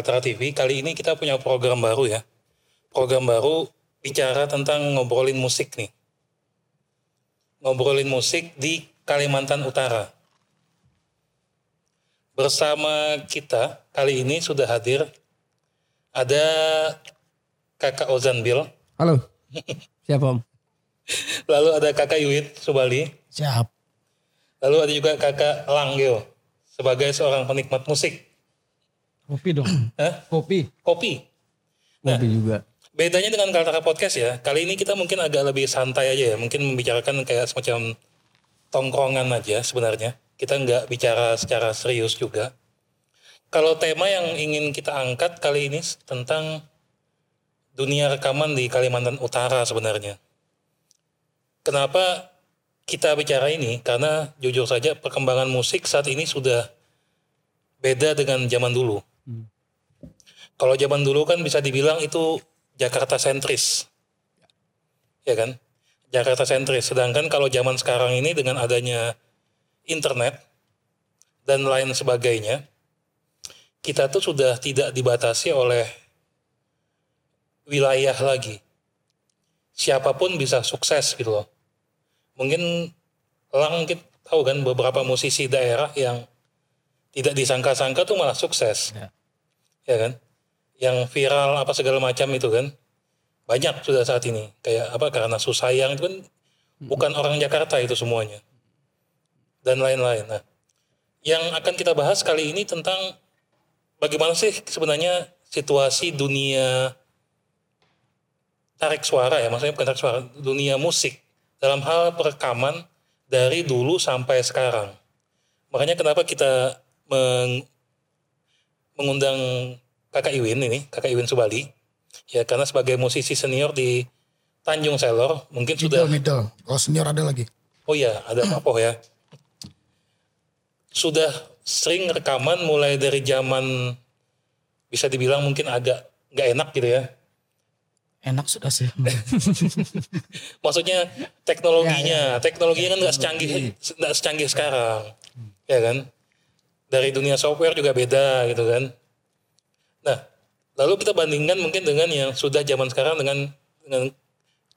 Kaltara TV. Kali ini kita punya program baru ya. Program baru bicara tentang ngobrolin musik nih. Ngobrolin musik di Kalimantan Utara. Bersama kita kali ini sudah hadir ada Kakak Ozan Bill, Halo. Siapa Om? lalu ada Kakak Yuit Subali, Siap. lalu ada juga Kakak Langgeo sebagai seorang penikmat musik. Kopi dong. Hah? Kopi. Kopi. Nah. Kopi juga. Bedanya dengan Kaltara Podcast ya, kali ini kita mungkin agak lebih santai aja ya, mungkin membicarakan kayak semacam tongkrongan aja sebenarnya. Kita nggak bicara secara serius juga. Kalau tema yang ingin kita angkat kali ini tentang dunia rekaman di Kalimantan Utara sebenarnya. Kenapa kita bicara ini? Karena jujur saja perkembangan musik saat ini sudah beda dengan zaman dulu. Kalau zaman dulu kan bisa dibilang itu Jakarta sentris. Ya kan? Jakarta sentris. Sedangkan kalau zaman sekarang ini dengan adanya internet dan lain sebagainya, kita tuh sudah tidak dibatasi oleh wilayah lagi. Siapa pun bisa sukses gitu loh. Mungkin Lang kita tahu kan beberapa musisi daerah yang tidak disangka-sangka tuh malah sukses. Ya. Ya kan? Yang viral apa segala macam itu kan. Banyak sudah saat ini. Kayak apa karena susayang itu kan bukan orang Jakarta itu semuanya. Dan lain-lain. Nah, yang akan kita bahas kali ini tentang bagaimana sih sebenarnya situasi dunia tarik suara ya, maksudnya bukan tarik suara, dunia musik dalam hal perekaman dari dulu sampai sekarang. Makanya kenapa kita meng- mengundang Kakak Iwin ini, Kakak Iwin Subali, ya karena sebagai musisi senior di Tanjung Selor, mungkin sudah Middle, middle. Kalau senior ada lagi. Oh iya, ada Papoh ya. Sudah sering rekaman mulai dari zaman bisa dibilang mungkin agak nggak enak gitu ya. Enak sudah sih. Maksudnya teknologinya, teknologinya kan nggak secanggih nggak secanggih sekarang, ya kan? Dari dunia software juga beda gitu kan. Nah, lalu kita bandingkan mungkin dengan yang sudah zaman sekarang dengan dengan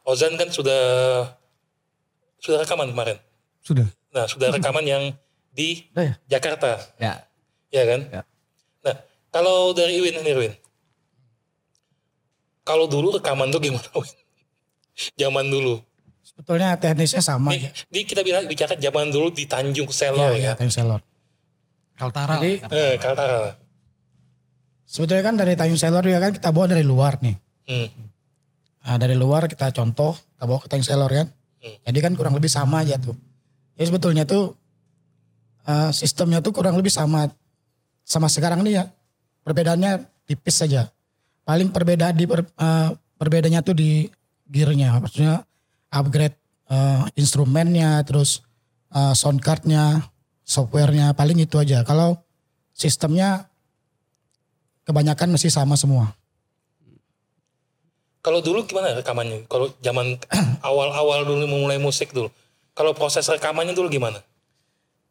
Ozan kan sudah sudah rekaman kemarin. Sudah. Nah, sudah rekaman yang di ya? Jakarta, Ya. ya kan? Ya. Nah, kalau dari Iwin ini, Iwin. Kalau dulu rekaman tuh gimana, Win? Zaman dulu. Sebetulnya teknisnya sama. Di, di kita bicara zaman dulu di Tanjung Selor ya. Iya, Tanjung Selor. Kaltara. Jadi Eh, Kaltara. sebetulnya kan dari Tanjung Selor ya kan kita bawa dari luar nih. Hmm. Nah, dari luar kita contoh, kita bawa ke Tanjung Selor kan. Hmm. Jadi kan kurang lebih sama aja tuh. Jadi sebetulnya tuh eh, sistemnya tuh kurang lebih sama sama sekarang nih ya. Perbedaannya tipis saja. Paling perbedaan di per- eh, perbedaannya tuh di gearnya, maksudnya upgrade eh, instrumennya, terus eh, sound cardnya, softwarenya, paling itu aja. Kalau sistemnya kebanyakan masih sama semua. Kalau dulu gimana rekamannya? Kalau zaman awal-awal dulu memulai musik dulu. Kalau proses rekamannya dulu gimana?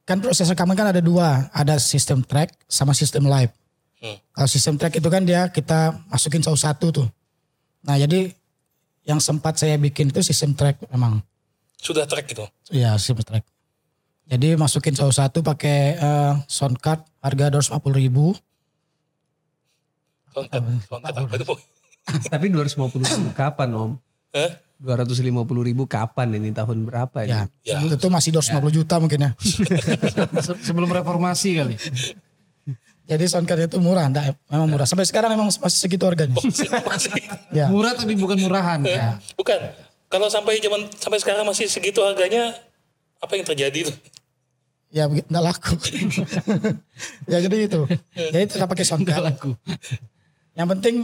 kan proses rekaman kan ada dua, ada sistem track sama sistem live. Hmm. Kalau sistem track itu kan dia kita masukin satu-satu tuh. Nah jadi yang sempat saya bikin itu sistem track memang, Sudah track gitu. ya sistem track. Jadi masukin satu-satu pakai eh, sound card harga 250 ribu. Soundcard, soundcard apa itu? Boy? Tapi 250 ribu kapan Om? Hah? 250 ribu kapan ini tahun berapa Ya, ini? Ya. itu masih 250 juta mungkin ya. sebelum reformasi kali. Jadi sound card itu murah, enggak, memang murah. Sampai sekarang memang masih segitu harganya. Masih. Ya. Murah tapi bukan murahan. Ya. Bukan. Kalau sampai zaman sampai sekarang masih segitu harganya, apa yang terjadi tuh? Ya enggak laku. ya jadi itu. Jadi tetap pakai sound card. laku. Yang penting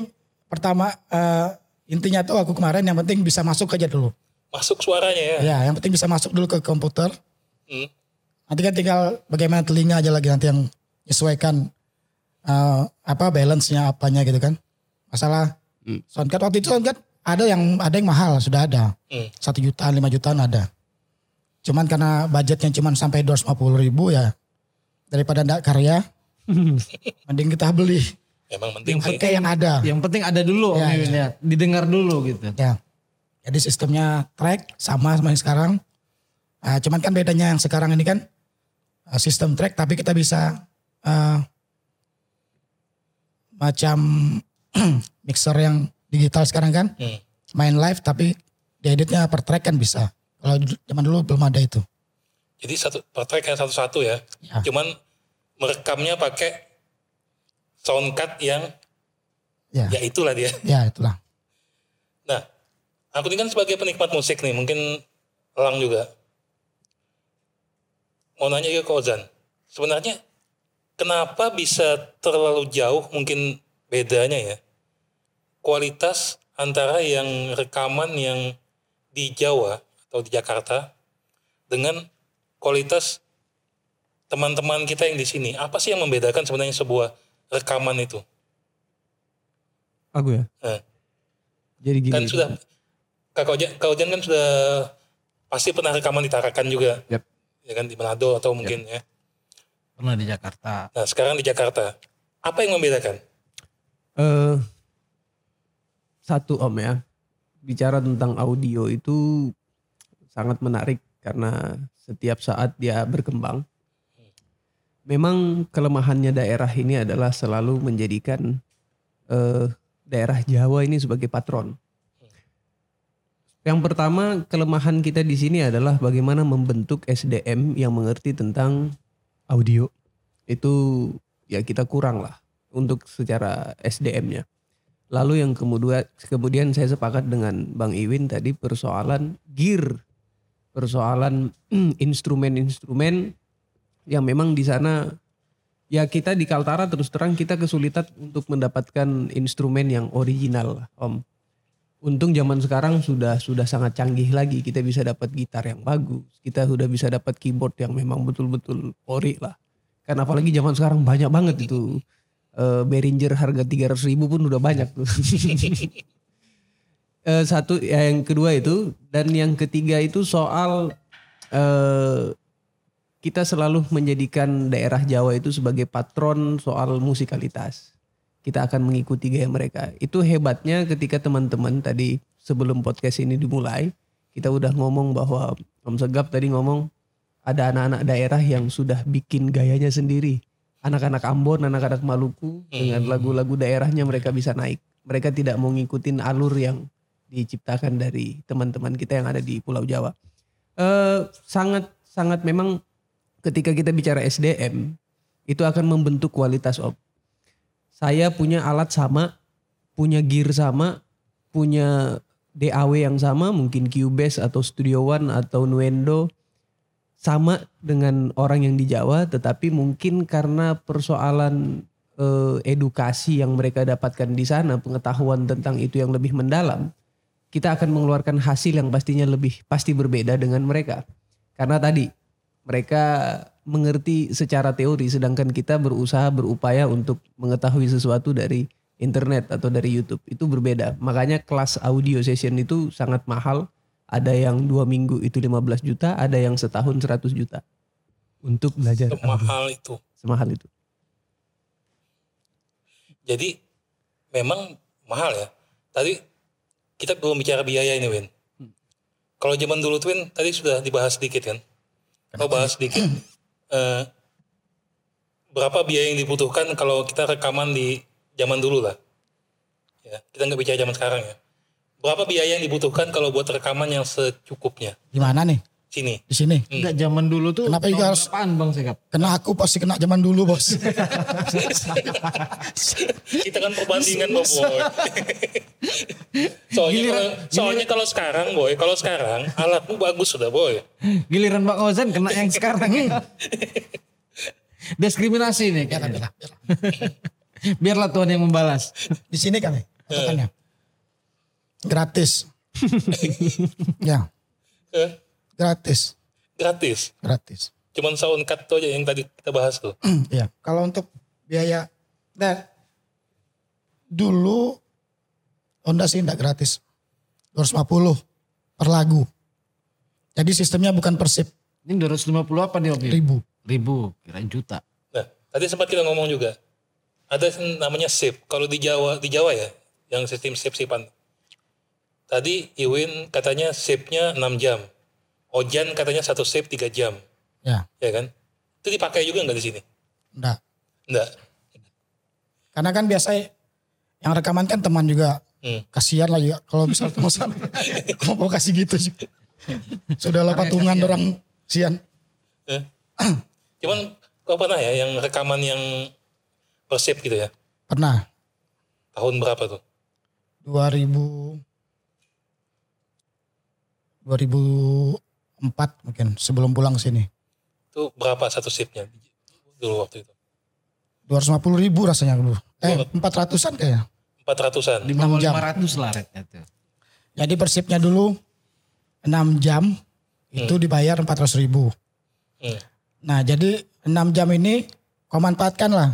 pertama eh, intinya tuh aku kemarin yang penting bisa masuk aja dulu. Masuk suaranya ya. Ya, yang penting bisa masuk dulu ke komputer. Hmm. Nanti kan tinggal bagaimana telinga aja lagi nanti yang menyesuaikan eh, apa balance-nya apanya gitu kan. Masalah Hmm. soundcard waktu itu soundcard ada yang ada yang mahal sudah ada. Hmm. Satu jutaan, lima jutaan ada. Cuman karena budgetnya cuman sampai 250 ribu ya daripada enggak karya Mending kita beli. Emang penting. Pakai yang ada. Yang penting ada dulu Ya, Iwin ya. Didengar dulu gitu. Ya. Jadi sistemnya track sama sama yang sekarang. Nah, cuman kan bedanya yang sekarang ini kan uh, sistem track tapi kita bisa uh, macam mixer yang digital sekarang kan Hmm. main live tapi dieditnya per track kan bisa. Kalau zaman dulu belum ada itu. Jadi satu per track yang satu-satu ya. Ya. Cuman merekamnya pakai sound card yang Ya, ya itulah dia. ya itulah. Nah, aku ini kan sebagai penikmat musik nih, mungkin Elang juga. Mau nanya ke Ozan, sebenarnya kenapa bisa terlalu jauh mungkin bedanya ya? Kualitas antara yang rekaman yang di Jawa atau di Jakarta dengan kualitas teman-teman kita yang di sini. Apa sih yang membedakan sebenarnya sebuah rekaman itu? Aku ya. Eh. Jadi gini. kan sudah Kak Ojan, Kak Ojan kan sudah pasti pernah rekaman di Tarakan juga Yap. ya kan di Manado atau mungkin ya Pernah di Jakarta. nah sekarang di Jakarta apa yang membedakan eh satu om ya. Bicara tentang audio itu sangat menarik karena setiap saat dia berkembang. Memang kelemahannya daerah ini adalah selalu menjadikan eh, daerah Jawa ini sebagai patron. Yang pertama kelemahan kita di sini adalah bagaimana membentuk SDM yang mengerti tentang audio. Itu ya kita kurang lah untuk secara SDM-nya. Lalu yang kemudian kemudian saya sepakat dengan Bang Iwin tadi persoalan gear, persoalan instrumen-instrumen yang memang di sana ya kita di Kaltara terus terang kita kesulitan untuk mendapatkan instrumen yang original, Om. Untung zaman sekarang sudah sudah sangat canggih lagi. Kita bisa dapat gitar yang bagus, kita sudah bisa dapat keyboard yang memang betul-betul ori lah. Kan apalagi zaman sekarang banyak banget itu eh, Behringer harga 300 ribu pun udah banyak tuh. Eh, satu ya, yang kedua itu dan yang ketiga itu soal eh, kita selalu menjadikan daerah Jawa itu sebagai patron soal musikalitas. Kita akan mengikuti gaya mereka. Itu hebatnya ketika teman-teman tadi sebelum podcast ini dimulai, kita udah ngomong bahwa Om Segap tadi ngomong ada anak-anak daerah yang sudah bikin gayanya sendiri. Anak-anak Ambon, anak-anak Maluku dengan lagu-lagu daerahnya mereka bisa naik. Mereka tidak mau ngikutin alur yang diciptakan dari teman-teman kita yang ada di Pulau Jawa. Eh sangat memang ketika kita bicara SDM itu akan membentuk kualitas om. Saya punya alat sama, punya gear sama, punya DAW yang sama, mungkin Cubase atau Studio One atau Nuendo sama dengan orang yang di Jawa, tetapi mungkin karena persoalan eh, edukasi yang mereka dapatkan di sana, pengetahuan tentang itu yang lebih mendalam, kita akan mengeluarkan hasil yang pastinya lebih pasti berbeda dengan mereka. Karena tadi mereka mengerti secara teori sedangkan kita berusaha berupaya untuk mengetahui sesuatu dari internet atau dari YouTube itu berbeda. Makanya kelas audio session itu sangat mahal. Ada yang dua minggu itu 15 juta, ada yang setahun 100 juta untuk belajar audio. semahal itu semahal itu. jadi memang mahal ya tadi kita belum bicara biaya ini Win. Kalau zaman dulu tuh Win tadi sudah dibahas sedikit kan? Oh bahas sedikit. Eh, berapa biaya yang dibutuhkan kalau kita rekaman di zaman dulu lah? Ya kita nggak bicara zaman sekarang ya. Berapa biaya yang dibutuhkan kalau buat rekaman yang secukupnya? Gimana nih? Sini Di sini. Enggak zaman dulu tuh. Kenapa juga tahun harus- berapaan Bang Sekap? Kena aku pasti kena zaman dulu bos. kita kan perbandingan boy soalnya kalau, soalnya kalau sekarang boy kalau sekarang alatmu bagus sudah boy Giliran Bang Ozan kena yang sekarang. Diskriminasi nih. biarlah, kayaknya. biarlah, biarlah. Biarlah Tuhan yang membalas. Di sini kali katakannya. Gratis. ya, Eh, gratis. gratis Gratis. cuman sound cut tuh aja yang tadi kita bahas tuh ya, kalau untuk biaya dan dulu Honda sih enggak gratis. 250 per lagu. Jadi sistemnya bukan per sip, Ini 250 apa nih Om? Ribu. Ribu, kirain juta. nah Tadi sempat kita ngomong juga. Ada namanya sip. Kalau di Jawa di Jawa ya, yang sistem sip-sipan. Tadi Iwin katanya sipnya 6 jam. Ojan katanya satu sip 3 jam. Ya, Ya kan? Itu dipakai juga nggak di sini? enggak. Enggak. Karena kan biasa yang rekaman kan teman juga. Hmm. Kasihan lah juga kalau misal Kalau mau kasih gitu juga. Sudahlah patungan orang sian. Eh. Cuman kau pernah ya yang rekaman yang per sip gitu ya? Pernah Tahun berapa tuh? 2000 2004 mungkin sebelum pulang ke sini. Itu berapa satu sipnya dulu waktu itu? 250 ribu rasanya dulu. Eh 400an kayaknya. 400-an. Di bawah 6 jam. 500 lah rate tuh. Jadi persipnya dulu 6 jam itu dibayar 400 ribu. Hmm. Nah jadi 6 jam ini kau manfaatkan lah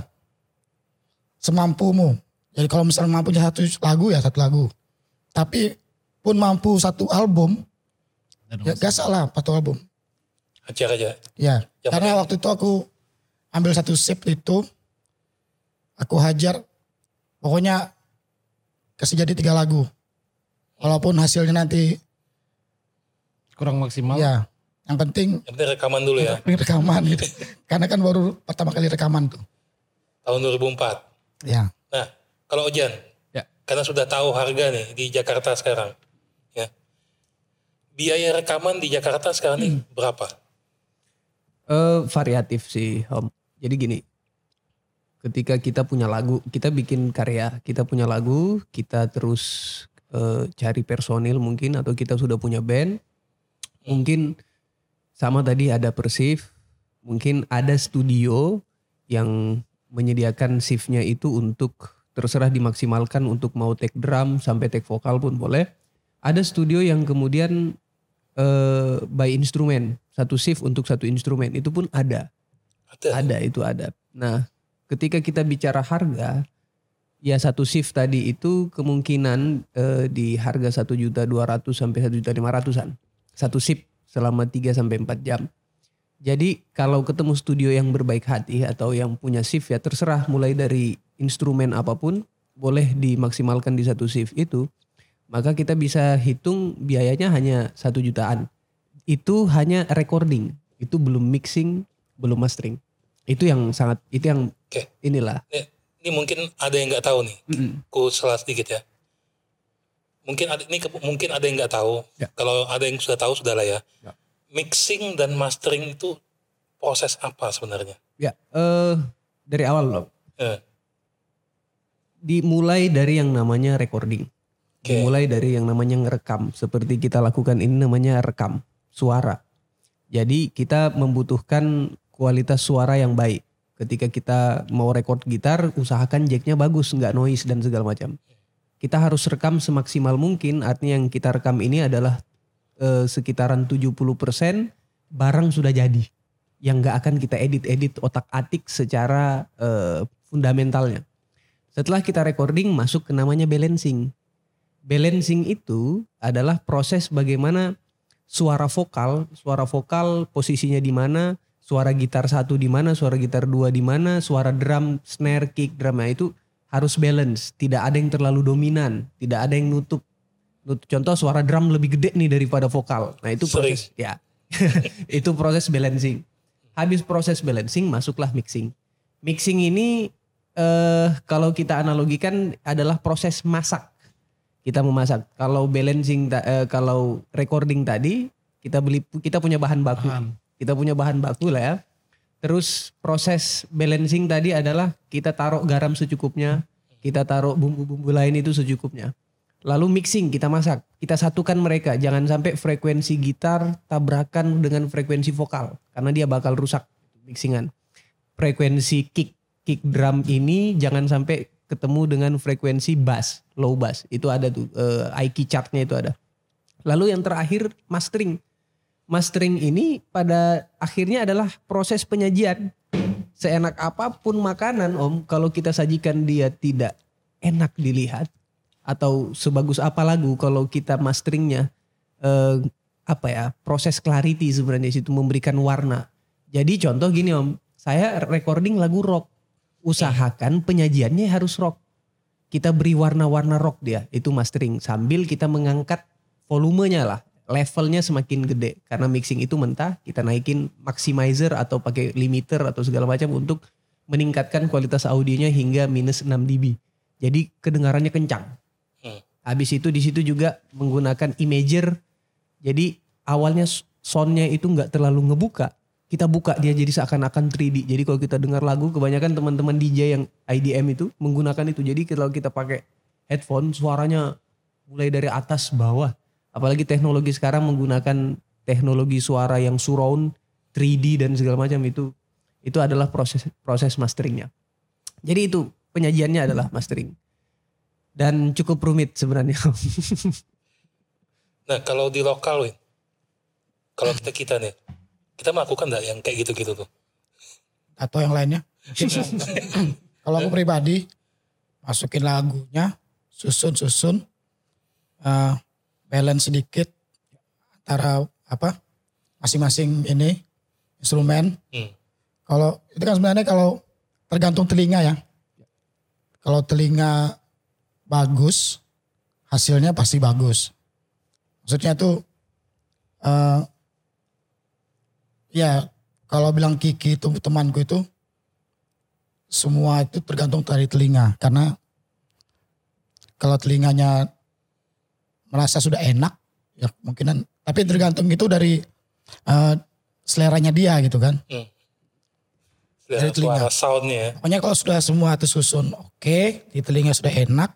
semampumu. Jadi kalau misalnya mampunya satu lagu ya satu lagu. Tapi pun mampu satu album ya gak salah satu album. Ajar aja. Ya Yang karena waktu itu aku ambil satu sip itu aku hajar pokoknya kasih jadi tiga lagu. Walaupun hasilnya nanti Kurang maksimal. ya yang penting Yang penting rekaman dulu ya. ini rekaman gitu. Karena kan baru pertama kali rekaman tuh. Tahun 2004. Ya. Nah, kalau Ojan, Ya. karena sudah tahu harga nih di Jakarta sekarang. Biaya rekaman di Jakarta sekarang nih berapa? Eh, variatif sih Om. Jadi gini, ketika kita punya lagu, kita bikin karya, kita punya lagu, kita terus eh, cari personil mungkin atau kita sudah punya band, mungkin sama tadi ada persif, mungkin ada studio yang menyediakan shiftnya itu untuk terserah dimaksimalkan untuk mau take drum sampai take vokal pun boleh. Ada studio yang kemudian eh, by instrumen satu shift untuk satu instrumen itu pun ada. Ada. ada itu ada. Nah ketika kita bicara harga ya satu shift tadi itu kemungkinan eh, di harga satu juta dua ratus sampai satu juta lima ratusan. Satu shift selama 3 sampai 4 jam. Jadi kalau ketemu studio yang berbaik hati atau yang punya shift ya terserah mulai dari instrumen apa pun boleh dimaksimalkan di satu shift itu maka kita bisa hitung biayanya hanya satu jutaan. Itu hanya recording, itu belum mixing, belum mastering. Itu yang sangat, itu yang Oke. inilah. Ini, ini mungkin ada yang nggak tahu nih. Mm-mm. Ku salah sedikit ya. Mungkin ada ini ke- mungkin ada yang nggak tahu. Ya. Kalau ada yang sudah tahu sudah lah ya. Ya. Mixing dan mastering itu proses apa sebenarnya? Ya, eh dari awal loh. Eh, Dimulai dari yang namanya recording. Oke. Dimulai dari yang namanya ngerekam. Seperti kita lakukan ini namanya rekam suara. Jadi kita membutuhkan kualitas suara yang baik. Ketika kita mau record gitar, usahakan jacknya bagus, nggak noise dan segala macam. Kita harus rekam semaksimal mungkin. Artinya yang kita rekam ini adalah eh, sekitaran 70% barang sudah jadi. Yang nggak akan kita edit-edit otak-atik secara eh, fundamentalnya. Setelah kita recording masuk ke namanya balancing. Balancing itu adalah proses bagaimana suara vokal, suara vokal posisinya di mana, suara gitar satu di mana, suara gitar dua di mana, suara drum, snare, kick, drumnya itu harus balance. Tidak ada yang terlalu dominan, tidak ada yang nutup. Nut- Contoh suara drum lebih gede nih daripada vokal. Nah itu proses, ya, itu proses balancing. Habis proses balancing masuklah mixing. Mixing ini eh kalau kita analogikan adalah proses masak. Kita memasak. Kalau balancing ta- eh, kalau recording tadi kita beli kita punya bahan baku. Kita punya bahan baku lah ya. Terus proses balancing tadi adalah kita taruh garam secukupnya, kita taruh bumbu-bumbu lain itu secukupnya. Lalu mixing kita masak, kita satukan mereka. Jangan sampai frekuensi gitar tabrakan dengan frekuensi vokal karena dia bakal rusak mixingan. Frekuensi kick kick drum ini jangan sampai ketemu dengan frekuensi bass, low bass. Itu ada tuh eh, IK chartnya itu ada. Lalu yang terakhir mastering. Mastering ini pada akhirnya adalah proses penyajian. Seenak apa pun makanan om, kalau kita sajikan dia tidak enak dilihat atau sebagus apa lagu kalau kita masteringnya eh, apa ya proses clarity sebenarnya situ memberikan warna. Jadi contoh gini om, saya recording lagu rock usahakan penyajiannya harus rock. Kita beri warna-warna rock dia, itu mastering. Sambil kita mengangkat volumenya lah, levelnya semakin gede. Karena mixing itu mentah, kita naikin maximizer atau pakai limiter atau segala macam untuk meningkatkan kualitas audionya hingga minus 6 dB. Jadi kedengarannya kencang. Hmm. Habis itu di situ juga menggunakan imager. Jadi awalnya soundnya itu nggak terlalu ngebuka. Kita buka dia jadi seakan-akan 3D. Jadi kalau kita dengar lagu, kebanyakan teman-teman DJ yang IDM itu menggunakan itu. Jadi kalau kita pakai headphone, suaranya mulai dari atas bawah. Apalagi teknologi sekarang menggunakan teknologi suara yang surround, 3D dan segala macam itu itu adalah proses proses masteringnya. Jadi itu penyajiannya adalah mastering dan cukup rumit sebenarnya. Nah kalau di lokal kalau kita kita nih, kita melakukan nggak yang kayak gitu-gitu tuh? atau yang lainnya. Kalau aku pribadi masukin lagunya, susun-susun, eh, balance sedikit antara apa masing-masing ini instrumen. Hmm. Kalau itu kan sebenarnya kalau tergantung telinga ya. Kalau telinga bagus, hasilnya pasti bagus. Maksudnya tuh eh ya kalau bilang Kiki itu temanku itu semua itu tergantung dari telinga karena kalau telinganya merasa sudah enak ya mungkinan tapi tergantung itu dari eh, seleranya dia gitu kan Dari Dari telinga. soundnya ya. Pokoknya kalau sudah semua tersusun oke, di telinga sudah enak,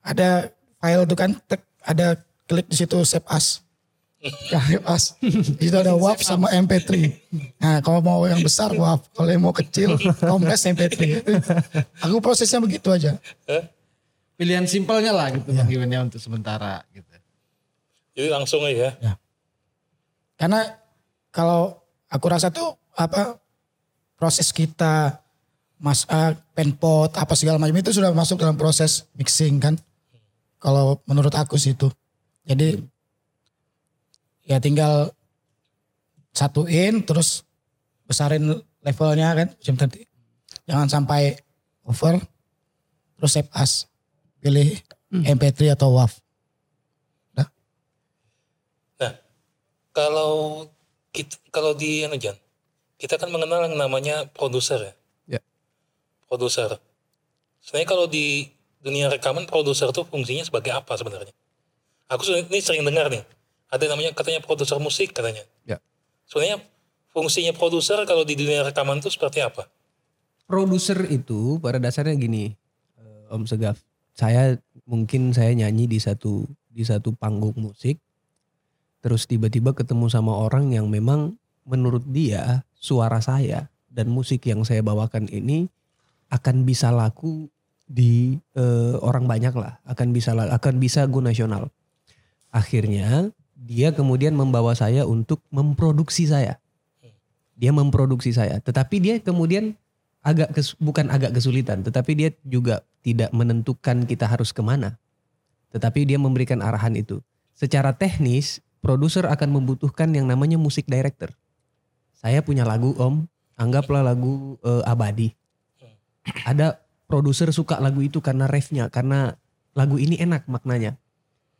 ada file tuh kan, tek, ada klik di situ save as. Ya, save as. Di situ ada WAV sama MP3. Nah, kalau mau yang besar WAV, kalau yang mau kecil kompres MP3. Aku prosesnya begitu aja. Pilihan simpelnya lah gitu Bang Iwan ya untuk sementara gitu. Jadi langsung aja. ya. Karena kalau aku rasa tuh apa proses kita mas uh, penpot apa segala macam itu sudah masuk dalam proses mixing kan. Kalau menurut aku sih itu. Jadi ya tinggal satuin terus besarin levelnya kan jam nanti. Jangan sampai over terus save as pilih MP3 atau WAV. Nah, kalau kita, kalau di anu Jan, kita kan mengenal yang namanya produser ya. Ya. Produser. Sebenarnya kalau di dunia rekaman produser tuh fungsinya sebagai apa sebenarnya? Aku ini sering dengar nih, ada namanya katanya produser musik katanya. Ya. Sebenarnya fungsinya produser kalau di dunia rekaman itu seperti apa? Produser itu pada dasarnya gini, eh, Om Segaf. Saya mungkin saya nyanyi di satu di satu panggung musik, terus tiba-tiba ketemu sama orang yang memang menurut dia suara saya dan musik yang saya bawakan ini akan bisa laku di eh, orang banyak lah, akan bisa akan bisa go nasional. Akhirnya dia kemudian membawa saya untuk memproduksi saya. Dia memproduksi saya, tetapi dia kemudian agak kes- bukan agak kesulitan, tetapi dia juga tidak menentukan kita harus ke mana. Tetapi dia memberikan arahan itu. Secara teknis, produser akan membutuhkan yang namanya musik director. Saya punya lagu om, anggaplah lagu eh, abadi. Ada produser suka lagu itu karena refnya, karena lagu ini enak maknanya.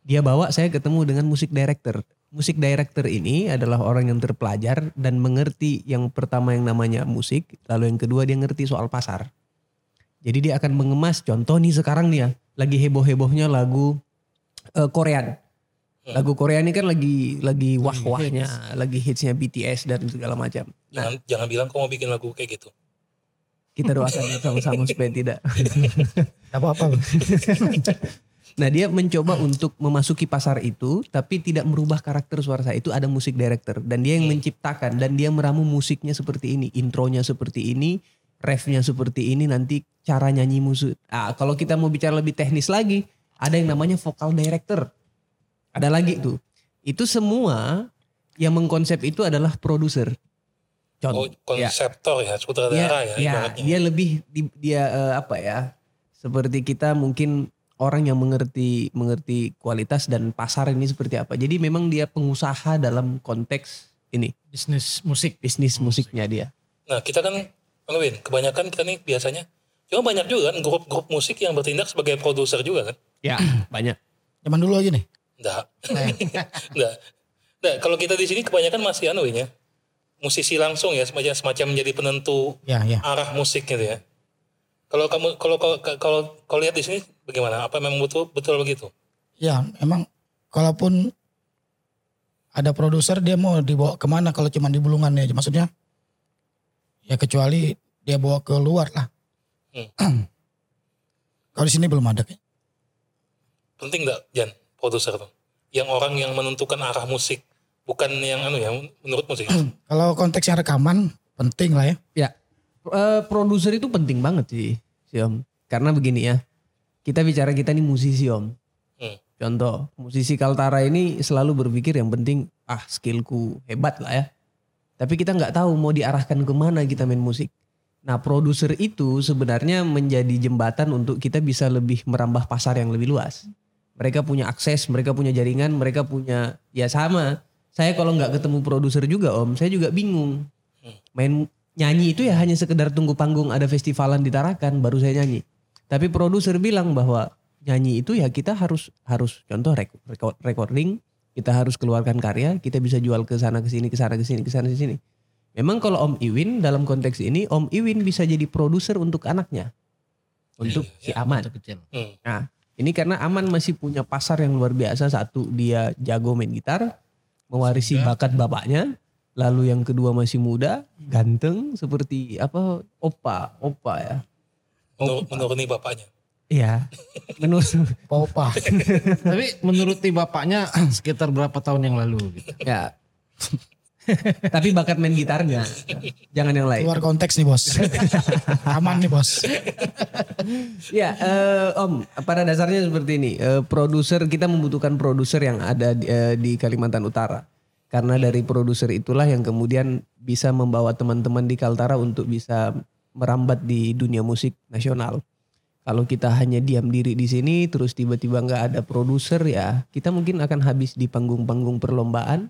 Dia bawa saya ketemu dengan musik director. Musik director ini adalah orang yang terpelajar dan mengerti yang pertama yang namanya musik, lalu yang kedua dia ngerti soal pasar. Jadi dia akan mengemas contoh nih sekarang nih ya, lagi heboh-hebohnya lagu eh, Korean. Lagu Korea ini kan lagi lagi wah-wahnya, lagi hitsnya BTS dan segala macam. Nah, Jangan, jangan bilang kau mau bikin lagu kayak gitu. kita doakan sama-sama supaya tidak. Apa-apa. Nah dia mencoba untuk memasuki pasar itu tapi tidak merubah karakter suara saya. Itu ada musik director dan dia yang menciptakan dan dia meramu musiknya seperti ini. Intronya seperti ini, refnya seperti ini, nanti cara nyanyi musik. Ah, kalau kita mau bicara lebih teknis lagi, ada yang namanya vocal director. Ada lagi tuh. Itu semua yang mengkonsep itu adalah produser. Oh, Contoh, ya. konseptor ya, Dia, sutradara ya, ya, ibaratnya. dia lebih di- dia eh, apa ya? Seperti kita mungkin orang yang mengerti mengerti kualitas dan pasar ini seperti apa. Jadi memang dia pengusaha dalam konteks ini Bisnis musik. bisnis musiknya dia. Nah kita kan Bang Win, kebanyakan kita nih biasanya, cuma banyak juga kan grup-grup musik yang bertindak sebagai produser juga kan? Ya, banyak. Zaman dulu aja nih. Enggak. Enggak. Enggak, kalau kita di sini kebanyakan masih anu ya. Musisi langsung ya, semacam semacam menjadi penentu Ya, ya. arah musik gitu ya. Kalau kamu kalau kalau kalau kalau lihat di sini bagaimana? Apa memang betul betul begitu? Ya, emang kalaupun ada produser dia mau dibawa ke mana kalau cuma di bulungan aja. Maksudnya ya kecuali dia bawa ke luar lah. kalau di sini belum ada. Kayaknya. Penting enggak Jan, produser tuh? Yang orang yang menentukan arah musik, bukan yang anu ya menurut musik. Kalau konteksnya rekaman penting lah ya. Ya, eh, produser itu penting banget sih, si Om. Karena begini ya, kita bicara kita nih musisi Om. Hmm. Contoh, musisi Kaltara ini selalu berpikir yang penting, ah skillku hebat lah ya. Tapi kita nggak tahu mau diarahkan ke mana kita main musik. Nah produser itu sebenarnya menjadi jembatan untuk kita bisa lebih merambah pasar yang lebih luas. Mereka punya akses, mereka punya jaringan, mereka punya ya sama. Saya kalau nggak ketemu produser juga om, saya juga bingung. Main nyanyi itu ya hanya sekedar tunggu panggung ada festivalan di Tarakan baru saya nyanyi. Tapi produser bilang bahwa nyanyi itu ya kita harus harus contoh rek- reko- recording, kita harus keluarkan karya, kita bisa jual ke sana ke sini ke sana ke sini ke sana ke sini. Memang kalau Om Iwin dalam konteks ini Om Iwin bisa jadi produser untuk anaknya. Untuk si Aman. kecil. Hmm. Nah, ini karena Aman masih punya pasar yang luar biasa. Satu, dia jago main gitar, mewarisi bakat bapaknya. Lalu yang kedua masih muda, ganteng, seperti apa? Opa, opa ya. Menur, menuruni bapaknya. Iya, menurut Popa. Tapi menuruti bapaknya sekitar berapa tahun yang lalu gitu. ya. Tapi bakat main gitarnya, jangan yang lain. Keluar konteks nih bos. Aman nih bos. Ya, eh, Om, pada dasarnya seperti ini. Eh, produser kita membutuhkan produser yang ada di, eh, di Kalimantan Utara. Karena dari produser itulah yang kemudian bisa membawa teman-teman di Kaltara untuk bisa merambat di dunia musik nasional. Kalau kita hanya diam diri di sini, terus tiba-tiba nggak ada produser ya, kita mungkin akan habis di panggung-panggung perlombaan,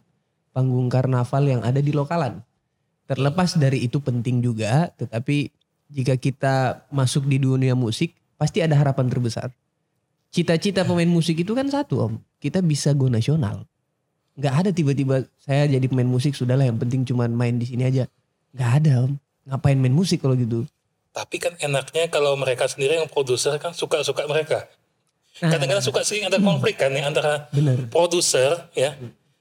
panggung karnaval yang ada di lokalan. Terlepas dari itu penting juga, tetapi jika kita masuk di dunia musik, pasti ada harapan terbesar. Cita-cita pemain musik itu kan satu om, kita bisa go nasional. Nggak ada tiba-tiba saya jadi pemain musik sudahlah yang penting cuman main di sini aja. Nggak ada om, ngapain main musik kalau gitu? Tapi kan enaknya kalau mereka sendiri yang produser kan suka-suka mereka. Kadang-kadang suka sih ada konflik kan ya antara Bener. produser ya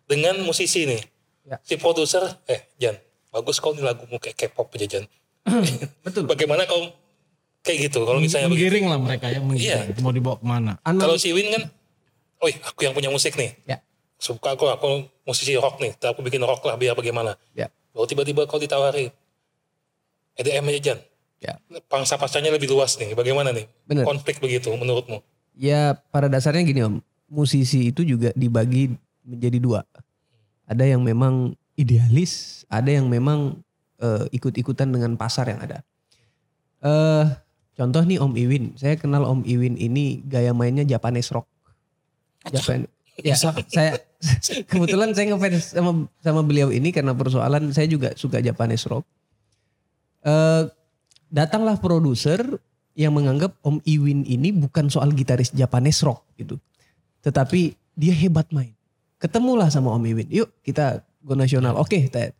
dengan musisi nih. Ya. Si produser, eh Jan, bagus kau nih lagumu kayak K-pop aja Jan. Betul. Bagaimana kau kayak gitu? Kalau misalnya begitu. Menggiring lah mereka ya, menggiring. Mau dibawa ke mana? Anal- Kalau si Win kan, oi aku yang punya musik nih. ya, Suka aku, aku musisi rock nih. Aku bikin rock lah biar bagaimana. ya, Lalu tiba-tiba kau ditawari. EDM aja Jan. ya. Pangsa pasarnya lebih luas nih. Bagaimana nih? Bener. Konflik begitu menurutmu? Ya pada dasarnya gini om, musisi itu juga dibagi menjadi dua. Ada yang memang idealis, ada yang memang eh, ikut-ikutan dengan pasar yang ada. eh contoh nih Om Iwin, saya kenal Om Iwin ini gaya mainnya Japanese rock. Japan, ya, saya kebetulan saya ngefans sama sama beliau ini karena persoalan saya juga suka Japanese rock. Eh datanglah produser yang menganggap Om Iwin ini bukan soal gitaris Japanese rock gitu. Tetapi dia hebat main. Ketemulah sama Om Iwin. Yuk kita go nasional. Oke, Ted.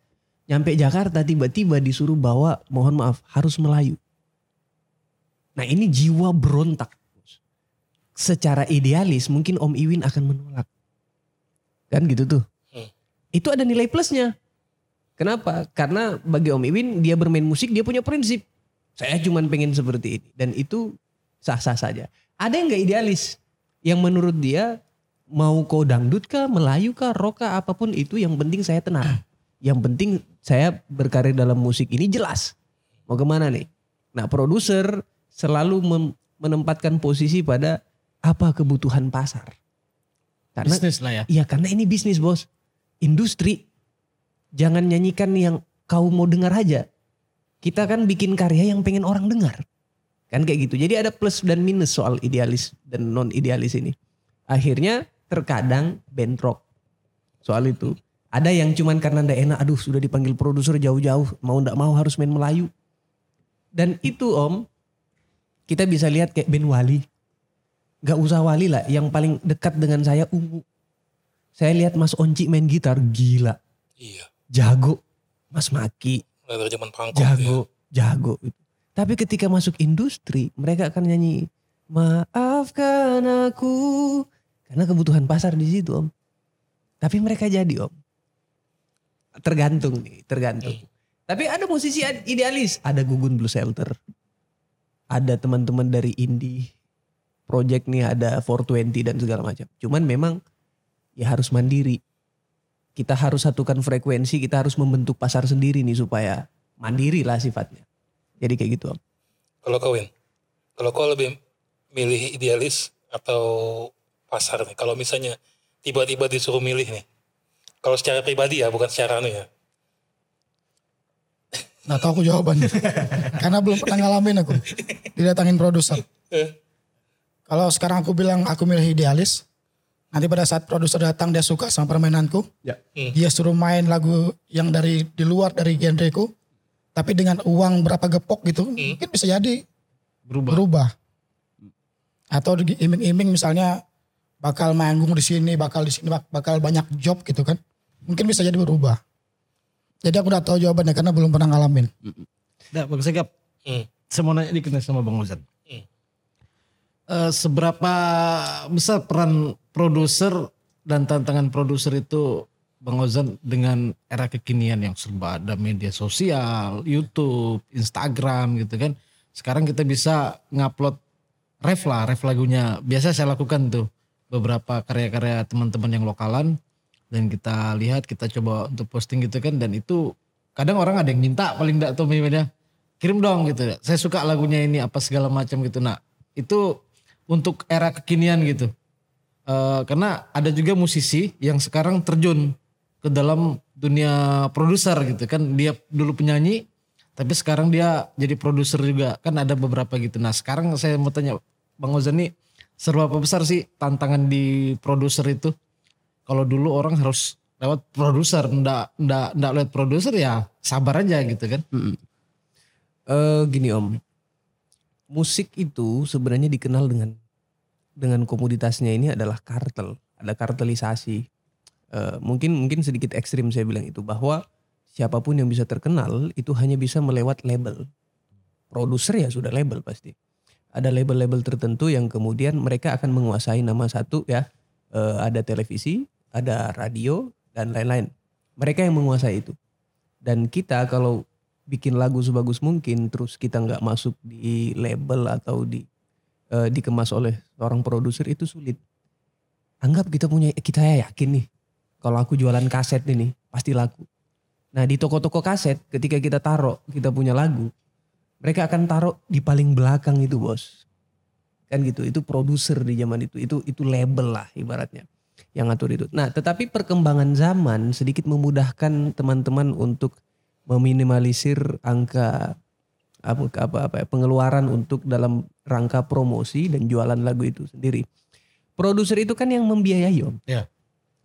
Nyampe Jakarta tiba-tiba disuruh bawa, mohon maaf, harus Melayu. Nah ini jiwa berontak. Secara idealis mungkin Om Iwin akan menolak. Kan gitu tuh. Hmm. Itu ada nilai plusnya. Kenapa? Karena bagi Om Iwin dia bermain musik dia punya prinsip. Saya cuman pengen seperti ini. Dan itu sah-sah saja. Ada yang gak idealis. Yang menurut dia mau kau dangdut kah, Melayu kah, rock kah, apa pun itu yang penting saya tenang. Yang penting saya berkarir dalam musik ini jelas. Mau ke mana nih? Nah produser selalu menempatkan posisi pada apa kebutuhan pasar. Karena Bisnis lah ya. Iya karena ini bisnis bos. Industri. Jangan nyanyikan yang kau mau dengar aja. Kita kan bikin karya yang pengen orang dengar. Kan kayak gitu. Jadi ada plus dan minus soal idealis dan non idealis ini. Akhirnya terkadang bentrok soal itu. Ada yang cuman karena ndak enak, aduh sudah dipanggil produser jauh-jauh, mau ndak mau harus main Melayu. Dan itu om, kita bisa lihat kayak Ben Wali. Gak usah Wali lah, yang paling dekat dengan saya Ungu. Saya lihat Mas Onci main gitar, gila. Iya. Jago. Mas Maki, zaman pangkok jago, ya. jago. Tapi ketika masuk industri, mereka akan nyanyi maafkan aku karena kebutuhan pasar di situ om. Tapi mereka jadi om. Tergantung nih, tergantung. Tapi ada musisi idealis, ada Gugun Blue Shelter, ada teman-teman dari indie, project nih ada 420 dan segala macam. Cuman memang ya harus mandiri kita harus satukan frekuensi, kita harus membentuk pasar sendiri nih supaya mandiri lah sifatnya. Jadi kayak gitu. Om. Kalau kau Win, kalau kau lebih milih idealis atau pasar nih? Kalau misalnya tiba-tiba disuruh milih nih, kalau secara pribadi ya, bukan secara anu ya. Nggak tahu aku jawabannya. Karena belum pernah ngalamin aku. Didatangin produser. Eh, Kalau sekarang aku bilang aku milih idealis. Nanti pada saat produser datang dia suka sama permainanku. Ya. Dia suruh main lagu yang dari di luar dari genreku. Tapi dengan uang berapa gepok gitu. Mungkin bisa jadi Berubah. berubah. Atau di- iming-iming misalnya bakal manggung di sini, bakal di sini, bak- bakal banyak job gitu kan. Mungkin bisa jadi berubah. Jadi aku udah tahu jawabannya karena belum pernah ngalamin. Nah, Bang Segap, Hmm. saya mau nanya dikit sama Bang Ozan. Hmm. Eh, seberapa besar peran produser dan tantangan produser itu Bang Ozan dengan era kekinian yang serba ada media sosial, YouTube, Instagram gitu kan. Sekarang kita bisa ngupload ref lah, ref lagunya. Biasa saya lakukan tuh beberapa karya-karya teman-teman yang lokalan dan kita lihat kita coba untuk posting gitu kan dan itu kadang orang ada yang minta paling enggak tuh media kirim dong gitu. Saya suka lagunya ini apa segala macam gitu. Nah itu untuk era kekinian gitu. Eh, karena ada juga musisi yang sekarang terjun ke dalam dunia produser gitu kan. Dia dulu penyanyi tapi sekarang dia jadi produser juga kan ada beberapa gitu. Nah sekarang saya mau tanya Bang Ozan nih seberapa besar sih tantangan di produser itu? Kalau dulu orang harus lewat produser, ndak ndak ndak lewat produser ya sabar aja gitu kan. Eh, gini om, musik itu sebenarnya dikenal dengan dengan komoditasnya ini adalah kartel, ada kartelisasi. Eh, mungkin mungkin sedikit ekstrim saya bilang itu bahwa siapa pun yang bisa terkenal itu hanya bisa melewat label. Produser ya sudah label pasti. Ada label-label tertentu yang kemudian mereka akan menguasai nama satu ya. Eh, ada televisi, ada radio dan lain-lain. Mereka yang menguasai itu. Dan kita kalau bikin lagu sebagus mungkin terus kita nggak masuk di label atau di eh, dikemas oleh seorang produser itu sulit. Anggap kita punya kita yakin nih kalau aku jualan kaset ini pasti laku. Nah di toko-toko kaset ketika kita taruh kita punya lagu mereka akan taruh di paling belakang itu bos. Kan gitu itu produser di zaman itu itu itu label lah ibaratnya yang ngatur itu. Nah tetapi perkembangan zaman sedikit memudahkan teman-teman untuk meminimalisir angka apa apa apa ya, pengeluaran untuk dalam rangka promosi dan jualan lagu itu sendiri. Produser itu kan yang membiayai om. Ya.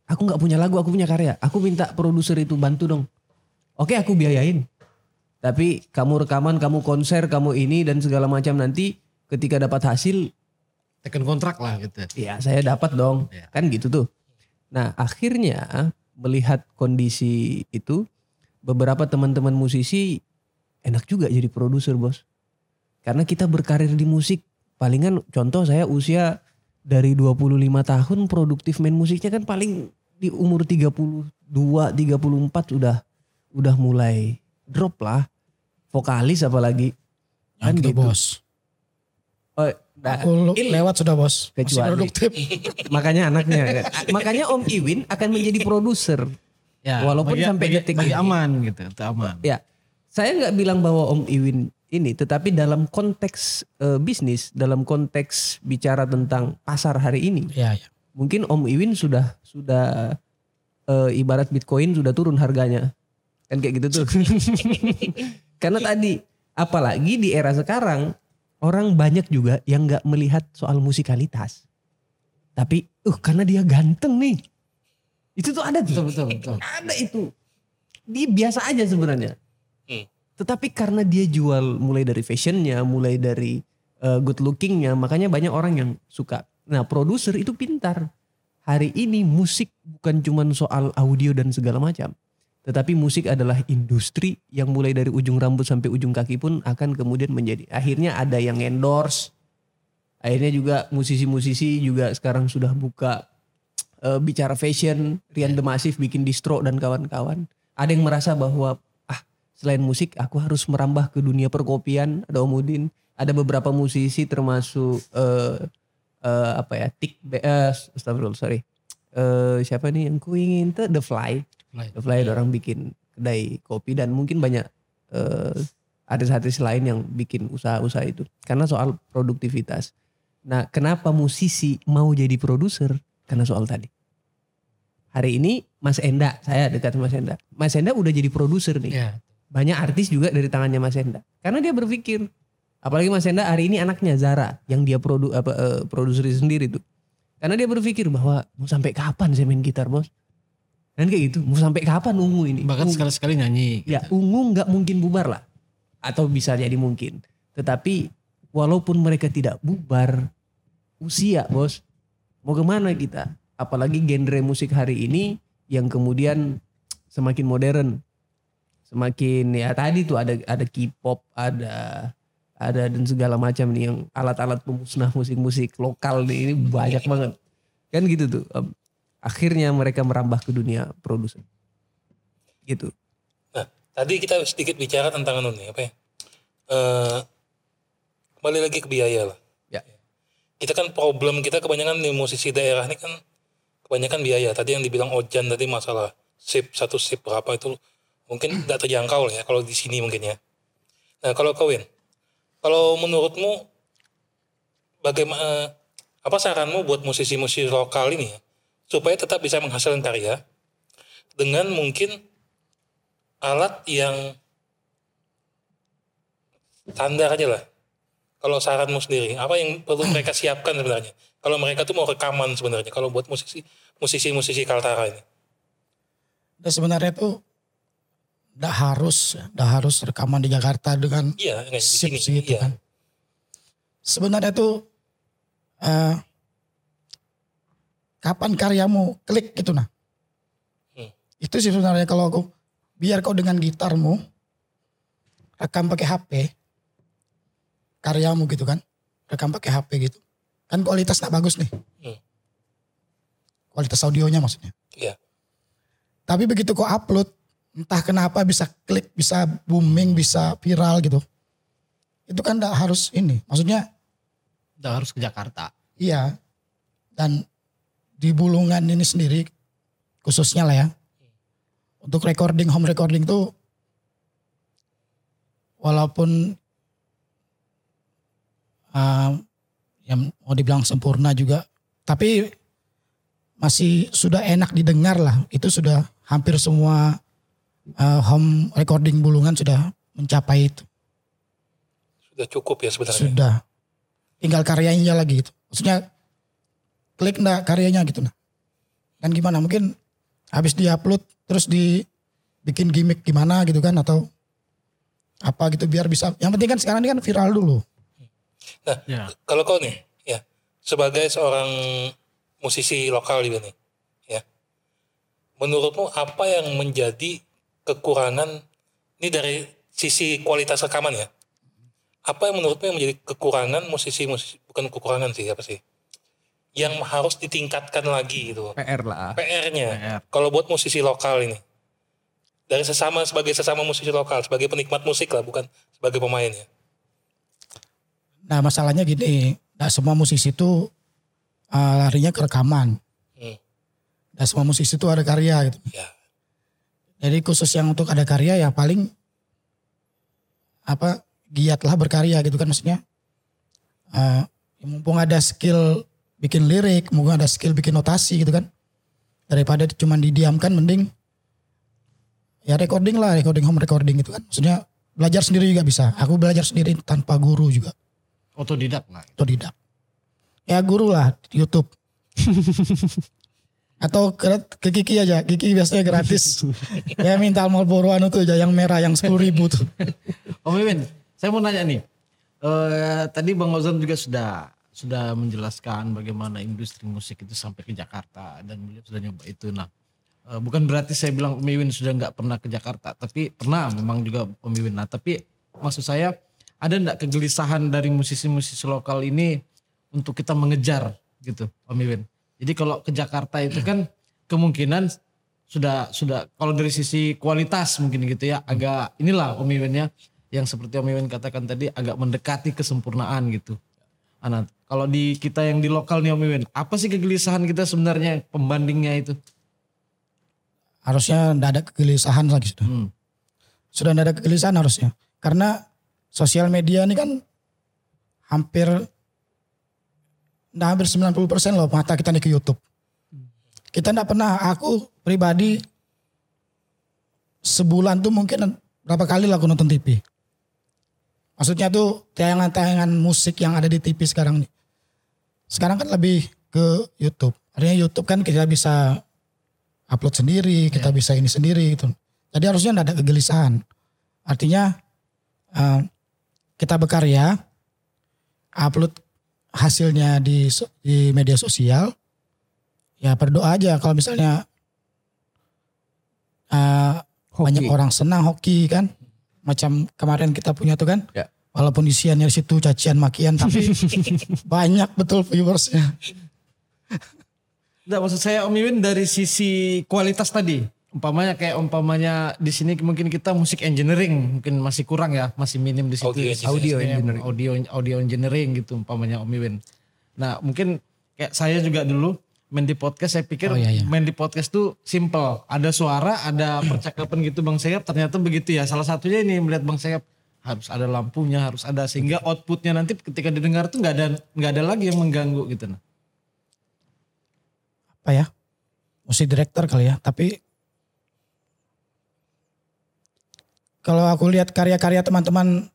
Aku nggak punya lagu, aku punya karya. Aku minta produser itu bantu dong. Oke aku biayain. Tapi kamu rekaman, kamu konser, kamu ini dan segala macam nanti ketika dapat hasil Tekan kontrak lah gitu. Ya saya dapat dong. Ya. Kan gitu tuh. Nah akhirnya melihat kondisi itu beberapa teman-teman musisi enak juga jadi produser bos. Karena kita berkarir di musik palingan contoh saya usia dari 25 tahun produktif main musiknya kan paling di umur 32, 34 udah udah mulai drop lah. Vokalis apalagi. Yang Kan gitu, gitu. bos. Oh, nah, Aku ini- lewat sudah bos. Masih Kecuali. produktif. makanya anaknya makanya Om Iwin akan menjadi produser Ya, Walaupun bagi- sampai bagi- detik bagi ini. aman gitu, itu aman. ya saya nggak bilang bahwa Om Iwin ini tetapi dalam konteks eh, bisnis dalam konteks bicara tentang pasar hari ini Iya, iya. mungkin Om Iwin sudah sudah eh, ibarat Bitcoin sudah turun harganya kan kayak gitu tuh karena tadi apalagi di era sekarang orang banyak juga yang nggak melihat soal musikalitas tapi uh karena dia ganteng nih itu tuh ada tuh Betul, betul, betul. ada itu dia biasa aja sebenarnya. Tetapi karena dia jual mulai dari fashionnya, mulai dari uh, good lookingnya, makanya banyak orang yang suka. Nah produser itu pintar. Hari ini musik bukan cuma soal audio dan segala macam. Tetapi musik adalah industri yang mulai dari ujung rambut sampai ujung kaki pun akan kemudian menjadi. Akhirnya ada yang endorse. Akhirnya juga musisi-musisi juga sekarang sudah buka uh, bicara fashion. Rian The Massive bikin distro dan kawan-kawan. Ada yang merasa bahwa ah selain musik aku harus merambah ke dunia perkopian. Ada Omudin. Ada beberapa musisi termasuk uh, uh, apa ya tik uh, astagfirullah sorry uh, siapa nih yang ku ingin tuh The Fly Fly. The Fly ada orang bikin kedai kopi dan mungkin banyak uh, artis-artis lain yang bikin usaha-usaha itu karena soal produktivitas. Nah, kenapa musisi mau jadi produser? Karena soal tadi. Hari ini Mas Enda, saya dekat Mas Enda. Mas Enda udah jadi produser nih. Ya. Banyak artis juga dari tangannya Mas Enda. Karena dia berpikir, apalagi Mas Enda hari ini anaknya Zara yang dia produ apa uh, produser sendiri tuh. Karena dia berpikir bahwa mau sampai kapan saya main gitar, Bos? Dan kayak gitu, mau sampai kapan ungu ini? Bahkan sekali-sekali nyanyi. gitu. Ya ungu nggak mungkin bubar lah. Atau bisa jadi mungkin. Tetapi walaupun mereka tidak bubar, usia bos. Mau ke mana kita? Apalagi genre musik hari ini yang kemudian semakin modern. Semakin ya tadi tuh ada ada K-pop, ada ada dan segala macam nih yang alat-alat pemusnah musik-musik lokal nih ini banyak banget. Kan gitu tuh. Em, Akhirnya mereka merambah ke dunia produser. Gitu. Nah, tadi kita sedikit bicara tentang anu nih, apa ya? Eh, kembali lagi ke biaya lah. Ya. Kita kan problem kita kebanyakan di musisi daerah ini kan kebanyakan biaya. Tadi yang dibilang Ojan tadi masalah sip satu sip berapa itu mungkin tidak terjangkau lah ya kalau di sini mungkin ya. Nah kalau kawin, kalau menurutmu bagaimana apa saranmu buat musisi-musisi lokal ini ya, supaya tetap bisa menghasilkan karya dengan mungkin alat yang standar aja lah. Kalau saranmu sendiri, apa yang perlu mereka siapkan sebenarnya? Kalau mereka tuh mau rekaman sebenarnya, kalau buat musisi musisi-musisi Kaltara ini. Dan sebenarnya itu tidak harus, tidak harus rekaman di Jakarta dengan Iya, sip segitu Iya. kan. Sebenarnya itu eh, kapan karyamu klik gitu nah. Hmm. Itu sih sebenarnya kalau aku biar kau dengan gitarmu rekam pakai HP karyamu gitu kan rekam pakai HP gitu kan kualitas tak bagus nih Hmm. kualitas audionya maksudnya Iya. tapi begitu kau upload entah kenapa bisa klik bisa booming bisa viral gitu itu kan tidak harus ini maksudnya Udah harus ke Jakarta. Iya. Dan di Bulungan ini sendiri khususnya lah ya. Untuk recording home recording tuh walaupun uh, yang mau dibilang sempurna juga tapi masih sudah enak didengar lah. Itu sudah hampir semua uh, home recording Bulungan sudah mencapai itu. Sudah cukup ya sebenarnya. Sudah. Tinggal karyanya lagi gitu. Maksudnya klik enggak karyanya gitu nah. Dan gimana mungkin habis diupload terus dibikin gimmick gimana gitu kan atau apa gitu biar bisa. Yang penting kan sekarang ini kan viral dulu. Nah, Ya. kalau kau nih, ya sebagai seorang musisi lokal juga nih, ya, menurutmu apa yang menjadi kekurangan ini dari sisi kualitas rekaman ya? Apa yang menurutmu yang menjadi kekurangan musisi-musisi bukan kekurangan sih apa sih? Yang harus ditingkatkan lagi gitu. PR lah. PR-nya. PR. Kalau buat musisi lokal ini. Dari sesama sebagai sesama musisi lokal, sebagai penikmat musik lah, bukan sebagai pemain ya. Nah masalahnya gini, nah semua musisi itu uh, larinya ke rekaman. Hmm. Dan semua musisi itu ada karya gitu. Ya. Jadi khusus yang untuk ada karya ya paling apa giatlah berkarya gitu kan maksudnya. Eh, mumpung ada skill bikin lirik, mumpung ada skill bikin notasi gitu kan. Daripada cuma didiamkan mending ya recording lah, recording home recording gitu kan. Maksudnya belajar sendiri juga bisa. Aku belajar sendiri tanpa guru juga, Otodidak lah. otodidak. Ya guru lah YouTube. Atau ke, ke Kiki aja, Kiki biasanya gratis. ya minta Marlboro anu tuh aja yang merah yang sepuluh ribu tuh. Om Iwin, saya mau nanya nih. Eh tadi Bang Ozan juga sudah sudah menjelaskan bagaimana industri musik itu sampai ke Jakarta dan beliau sudah nyoba itu. Nah, eh, bukan berarti saya bilang Om Iwin sudah nggak pernah ke Jakarta, tapi pernah memang juga Om Iwin. Nah, tapi maksud saya ada nggak kegelisahan dari musisi-musisi lokal ini untuk kita mengejar gitu, Om Iwin? Jadi kalau ke Jakarta itu kan kemungkinan sudah sudah kalau dari sisi kualitas mungkin gitu ya agak inilah Om ya yang seperti Om Iwin katakan tadi agak mendekati kesempurnaan gitu. Nah, kalau di kita yang di lokal nih Om apa sih kegelisahan kita sebenarnya pembandingnya itu? Harusnya ndak ada kegelisahan lagi sudah. Hmm. Sudah ndak ada kegelisahan harusnya. Karena sosial media ini kan hampir nah hampir 90% loh mata kita nih ke YouTube. Kita ndak pernah, aku pribadi sebulan tuh mungkin berapa kali lah aku nonton TV. Maksudnya tuh tayangan-tayangan musik yang ada di TV sekarang nih. Sekarang kan lebih ke YouTube. Artinya YouTube kan kita bisa upload sendiri, kita bisa ini sendiri gitu. Jadi harusnya nggak ada kegelisahan. Artinya eh, kita berkarya, upload hasilnya di di media sosial, ya berdoa aja kalau misalnya eh, banyak orang senang hoki kan, macam kemarin kita punya tuh kan, Ya. walaupun isiannya di situ cacian makian tapi banyak betul viewersnya. Enggak maksud saya Om Iwin dari sisi kualitas tadi. Umpamanya kayak umpamanya di sini mungkin kita musik engineering mungkin masih kurang ya, masih minim di situ. Audio Audio engineering. Audio audio engineering gitu umpamanya Om Iwin. Nah, mungkin kayak saya juga dulu main di podcast saya pikir Oh, iya, iya. main di podcast tuh simple. Ada suara, ada percakapan gitu Bang Seyap, ternyata begitu ya. Salah satunya ini melihat Bang Seyap harus ada lampunya, harus ada sehingga outputnya nanti ketika didengar tuh nggak ada nggak ada lagi yang mengganggu gitu nah. apa ya musik director kali ya tapi kalau aku lihat karya-karya teman-teman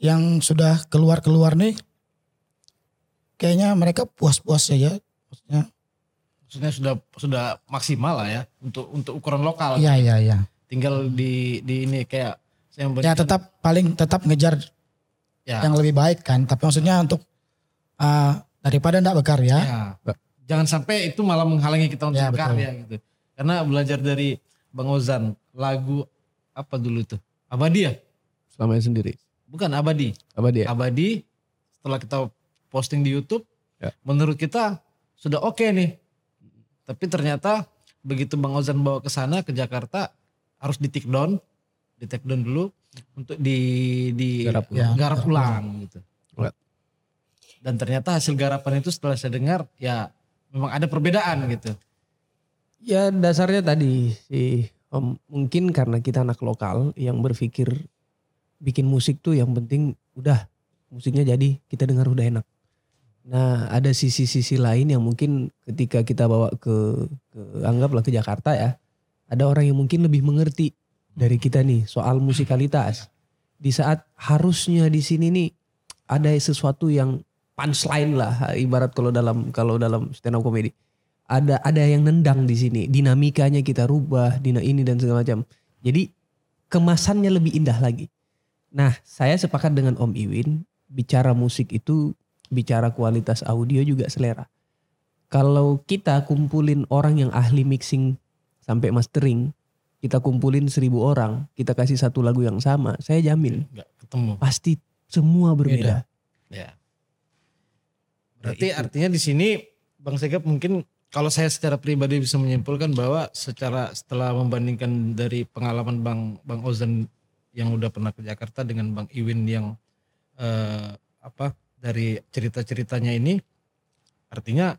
yang sudah keluar-keluar nih kayaknya mereka puas-puas saja maksudnya maksudnya sudah sudah maksimal lah ya untuk untuk ukuran lokal. iya iya iya Tinggal di di ini kayak saya ya tetap paling tetap ngejar ya, yang lebih baik kan tapi maksudnya untuk uh, daripada ndak berkarya ya. Jangan sampai itu malah menghalangi kita untuk Ya, betul. berkarya gitu. Karena belajar dari Bang Ozan lagu apa dulu tuh? Abadi ya? Selamanya sendiri. Bukan Abadi. Apa dia? Abadi setelah kita posting di YouTube, Ya. menurut kita sudah oke nih. Tapi ternyata begitu Bang Ozan bawa ke sana ke Jakarta harus di take down, di take down dulu untuk di di Garap ulang. Ya, garap ulang gitu. Ya. Dan ternyata hasil garapan itu setelah saya dengar ya memang ada perbedaan gitu. Ya dasarnya tadi sih Om, mungkin karena kita anak lokal yang berpikir bikin musik tuh yang penting udah musiknya jadi kita dengar udah enak. Nah ada sisi-sisi lain yang mungkin ketika kita bawa ke, ke anggaplah ke Jakarta ya, ada orang yang mungkin lebih mengerti dari kita nih soal musikalitas. Di saat harusnya di sini nih ada sesuatu yang punchline lah ibarat kalau dalam kalau dalam stand up comedy ada ada yang nendang di sini. Dinamikanya kita rubah dina ini dan segala macam. Jadi kemasannya lebih indah lagi. Nah saya sepakat dengan Om Iwin bicara musik itu bicara kualitas audio juga selera. Kalau kita kumpulin orang yang ahli mixing sampai mastering kita kumpulin seribu orang kita kasih satu lagu yang sama saya jamin Enggak ketemu. pasti semua berbeda. Ya. Berarti artinya di sini Bang Segap mungkin kalau saya secara pribadi bisa menyimpulkan bahwa secara setelah membandingkan dari pengalaman Bang Bang Ozan yang udah pernah ke Jakarta dengan Bang Iwin yang eh, apa dari cerita-ceritanya ini artinya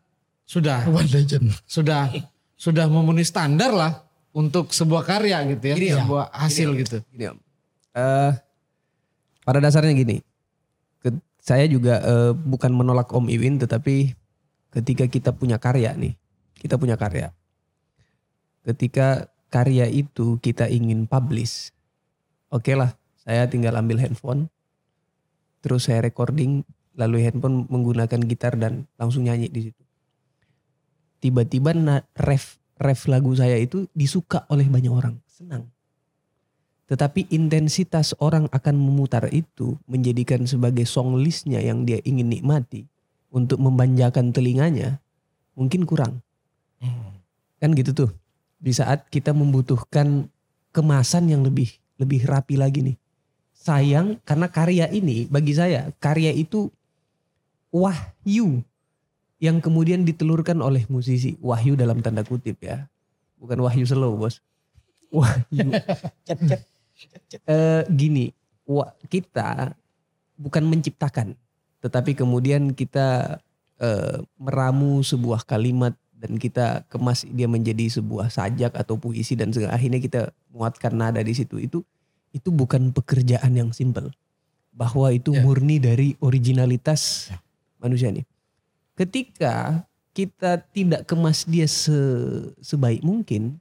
sudah One Legend sudah sudah memenuhi standar lah untuk sebuah karya gitu ya, Gini ya, sebuah hasil gitu. Gini Om. Eh, pada dasarnya gini, ke- saya juga eh, bukan menolak Om Iwin, tetapi ketika kita punya karya nih, kita punya karya. Ketika karya itu kita ingin publish, oke lah, saya tinggal ambil handphone, terus saya recording, lalu handphone menggunakan gitar dan langsung nyanyi di situ. tiba-tiba na- ref ref lagu saya itu disuka oleh banyak orang, senang. Tetapi intensitas orang akan memutar itu menjadikan sebagai song listnya yang dia ingin nikmati untuk membanjakan telinganya mungkin kurang. Kan gitu tuh. Di saat kita membutuhkan kemasan yang lebih lebih rapi lagi nih. Sayang karena karya ini bagi saya karya itu wahyu yang kemudian ditelurkan oleh musisi. Wahyu dalam tanda kutip ya. Bukan wahyu slow bos. Wahyu. Eh, gini, wa- kita bukan menciptakan, tetapi kemudian kita eh, meramu sebuah kalimat dan kita kemas dia menjadi sebuah sajak atau puisi dan segala- akhirnya kita muatkan nada di situ. Itu itu bukan pekerjaan yang simpel. Bahwa itu Ya. murni dari originalitas manusia nih. Ketika kita tidak kemas dia se- sebaik mungkin,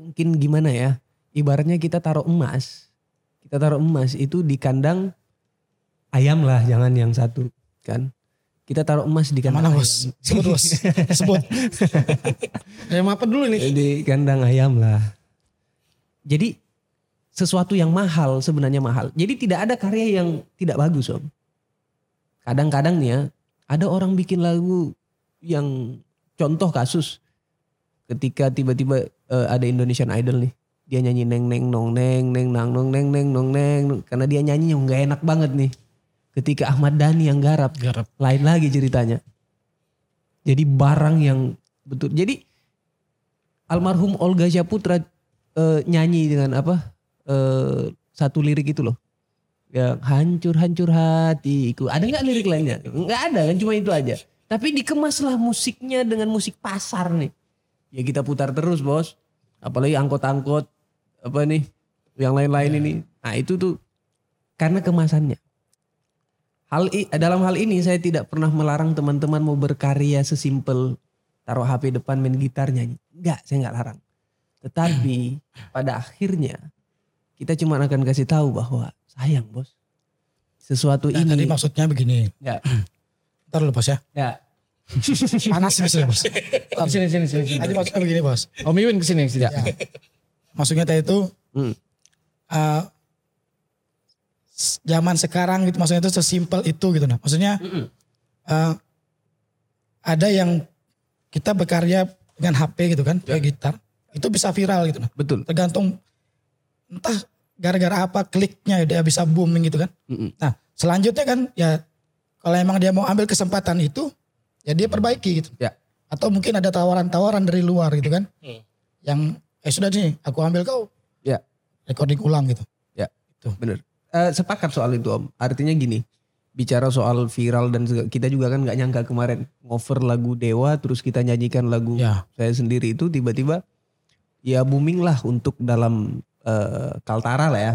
mungkin gimana ya? Ibaratnya kita taruh emas, kita taruh emas itu di kandang ayam lah, jangan yang satu kan? Kita taruh emas di kandang Mana ayam. bos? Sebut bos. Sebut. Eh apa dulu nih? di kandang ayam lah. Jadi sesuatu yang mahal sebenarnya mahal. Jadi tidak ada karya yang tidak bagus om. Kadang-kadang nih ya ada orang bikin lagu yang contoh kasus ketika tiba-tiba eh, ada Indonesian Idol nih dia nyanyi neng neng nong neng neng nang nong neng neng nong neng karena dia nyanyi yang nggak enak banget nih. Ketika Ahmad Dhani yang garap Garap. lain lagi ceritanya. Jadi barang yang betul. Jadi almarhum Olga Syaputra eh, nyanyi dengan apa? eh, satu lirik itu loh. Yang hancur-hancur hatiku. Ada nggak lirik lainnya? Nggak ada kan cuma itu aja. Tapi dikemaslah musiknya dengan musik pasar nih. Ya kita putar terus bos. Apalagi angkot-angkot apa nih yang lain-lain ini. Nah itu tuh karena kemasannya. Hal i- dalam hal ini saya tidak pernah melarang teman-teman mau berkarya sesimpel taruh HP depan main gitar nyanyi. Enggak, saya enggak larang. Tetapi pada akhirnya kita cuma akan kasih tahu bahwa sayang bos. Sesuatu Nah, tadi ini maksudnya begini. ya, Ntar dulu bos ya. ya, Panas bisa bos. Sini sini sini sini. Tadi maksudnya begini bos. Om Iwin ke sini ke sini. Ya. Maksudnya tadi itu Hmm. s- zaman sekarang gitu maksudnya itu sesimpel itu gitu nah. Maksudnya Mm-mm. eh, ada yang kita berkarya dengan HP gitu kan, kayak gitar, itu bisa viral gitu nah. betul. Tergantung entah gara-gara apa kliknya dia bisa booming gitu kan. Mm-mm. Nah, selanjutnya kan ya kalau emang dia mau ambil kesempatan itu ya dia perbaiki gitu. Ya. Atau mungkin ada tawaran-tawaran dari luar gitu kan. Hmm. Yang eh sudah nih aku ambil kau. Ya. Recording ulang gitu. Bener. Eh, sepakat soal itu om. Artinya gini, bicara soal viral dan kita juga kan nggak nyangka kemarin ngover lagu Dewa terus kita nyanyikan lagu Ya. saya sendiri itu tiba-tiba ya booming lah untuk dalam eh, Kaltara lah ya.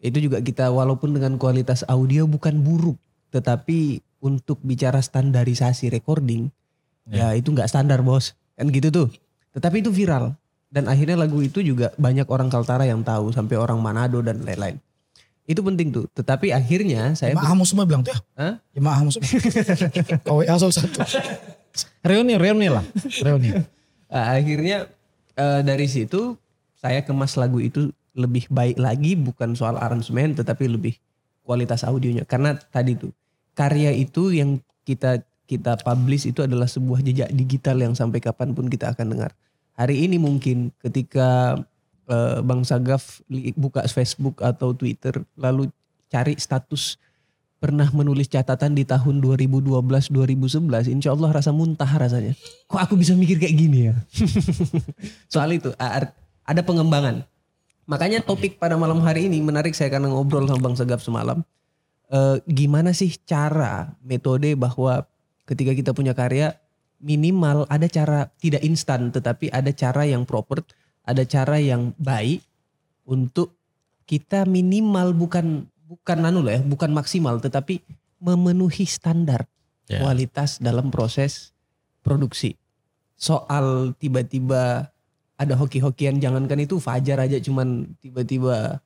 Itu juga kita walaupun dengan kualitas audio bukan buruk, tetapi untuk bicara standarisasi recording ya, itu nggak standar bos, kan gitu tuh. Tetapi itu viral dan akhirnya lagu itu juga banyak orang Kaltara yang tahu sampai orang Manado dan lain-lain. Itu penting tuh. Tetapi akhirnya saya Jemaah Hamus semua bilang tuh ya. Hah? Jemaah Hamus semua. Kau WA satu. Reuni reuni lah. Reuni. Uh, akhirnya uh, dari situ saya kemas lagu itu lebih baik lagi bukan soal aransemen tetapi lebih kualitas audionya karena tadi tuh karya itu yang kita kita publish itu adalah sebuah jejak digital yang sampai kapan pun kita akan dengar hari ini mungkin ketika uh, Bang Sagaf buka Facebook atau Twitter lalu cari status pernah menulis catatan di tahun 2012-2011 insya Allah rasa muntah rasanya. Kok aku bisa mikir kayak gini ya? Soal itu ada pengembangan. Makanya topik pada malam hari ini menarik saya karena ngobrol sama Bang Segap semalam. Eh, gimana sih cara metode bahwa ketika kita punya karya minimal ada cara tidak instan tetapi ada cara yang proper ada cara yang baik untuk kita minimal bukan bukan anu lah ya bukan maksimal tetapi memenuhi standar Ya. kualitas dalam proses produksi. Soal tiba-tiba ada hoki-hokian jangankan itu Fajar aja cuman tiba-tiba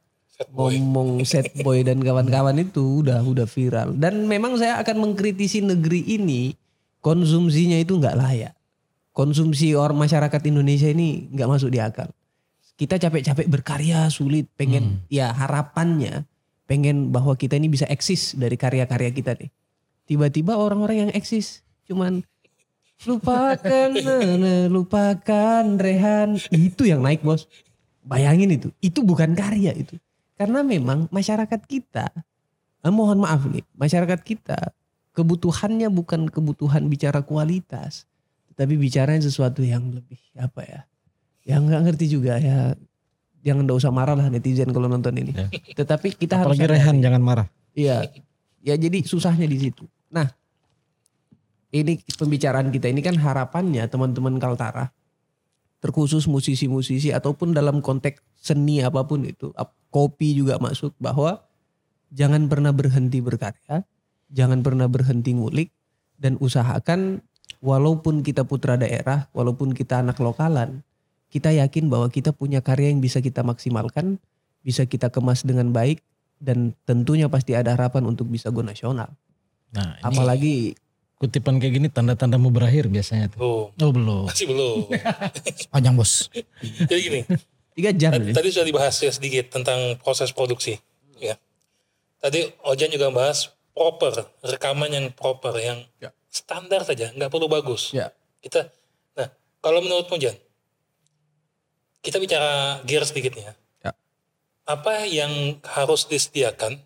ngomong set boy dan kawan-kawan itu udah udah viral. Dan memang saya akan mengkritisi negeri ini konsumsinya itu nggak layak konsumsi orang masyarakat Indonesia ini nggak masuk di akal. Kita capek-capek berkarya sulit, pengen ya harapannya pengen bahwa kita ini bisa eksis dari karya-karya kita nih. Tiba-tiba orang-orang yang eksis cuman lupakan, lupakan Rehan itu yang naik bos. Bayangin itu, itu bukan karya itu. Karena memang masyarakat kita, eh, mohon maaf nih, masyarakat kita kebutuhannya bukan kebutuhan bicara kualitas, tapi bicara sesuatu yang lebih apa ya, yang nggak ngerti juga ya. Jangan nggak usah marah lah netizen kalau nonton ini. Tetapi kita harus Apalagi sadari. Rehan jangan marah. Iya. Ya jadi susahnya di situ. Nah, ini pembicaraan kita ini kan harapannya teman-teman Kaltara terkhusus musisi-musisi ataupun dalam konteks seni apa pun itu, kopi juga masuk bahwa jangan pernah berhenti berkarya, jangan pernah berhenti ngulik dan usahakan walaupun kita putra daerah, walaupun kita anak lokalan, kita yakin bahwa kita punya karya yang bisa kita maksimalkan, bisa kita kemas dengan baik dan tentunya pasti ada harapan untuk bisa go nasional. Nah, ini Apalagi kutipan kayak gini tanda-tanda mau berakhir biasanya tuh. Oh, Oh belum. masih belum. Panjang bos. Jadi gini, tiga jam tadi, nih. tadi sudah dibahas ya sedikit tentang proses produksi. Ya. Tadi Ojan juga bahas proper, rekaman yang proper, yang Ya. Standar saja, nggak perlu bagus. Ya. Kita, nah kalau menurut Ojan, kita bicara gear sedikit nih ya. Ya. Apa yang harus disediakan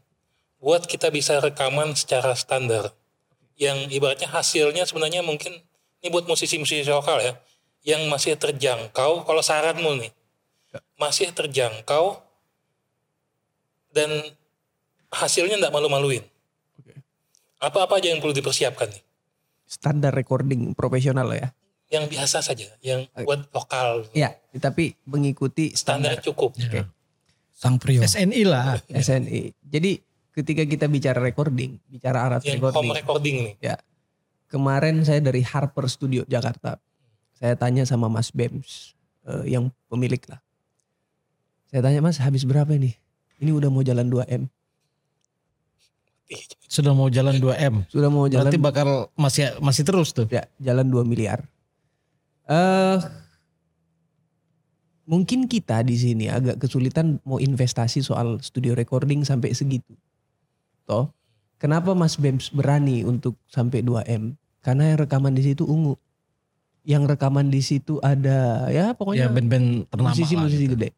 buat kita bisa rekaman secara standar? Yang ibaratnya hasilnya sebenarnya mungkin ini buat musisi-musisi lokal ya, yang masih terjangkau. Kalau saranmu nih, masih terjangkau dan hasilnya tidak malu-maluin. Apa-apa aja yang perlu dipersiapkan nih? Standar recording profesional ya. Yang biasa saja, yang buat lokal, Ya, tapi mengikuti standar standar cukup. Oke. Sang Prio. SNI lah. SNI. Jadi ketika kita bicara recording, bicara alat Yang recording. home recording nih. Ya. Kemarin saya dari Harper Studio Jakarta. Saya tanya sama Mas Bems eh, yang pemilik lah. Saya tanya Mas habis berapa nih? Ini udah mau jalan 2M. Sudah mau jalan 2M. Sudah mau jalan Berarti bakal masih masih terus tuh. ya, jalan 2 miliar. Eh mungkin kita di sini agak kesulitan mau investasi soal studio recording sampai segitu. Toh, kenapa Mas Bems berani untuk sampai 2M? Karena yang rekaman di situ ungu. Yang rekaman di situ ada ya Ya pokoknya band-band ternama musisi-musisi gitu. gede.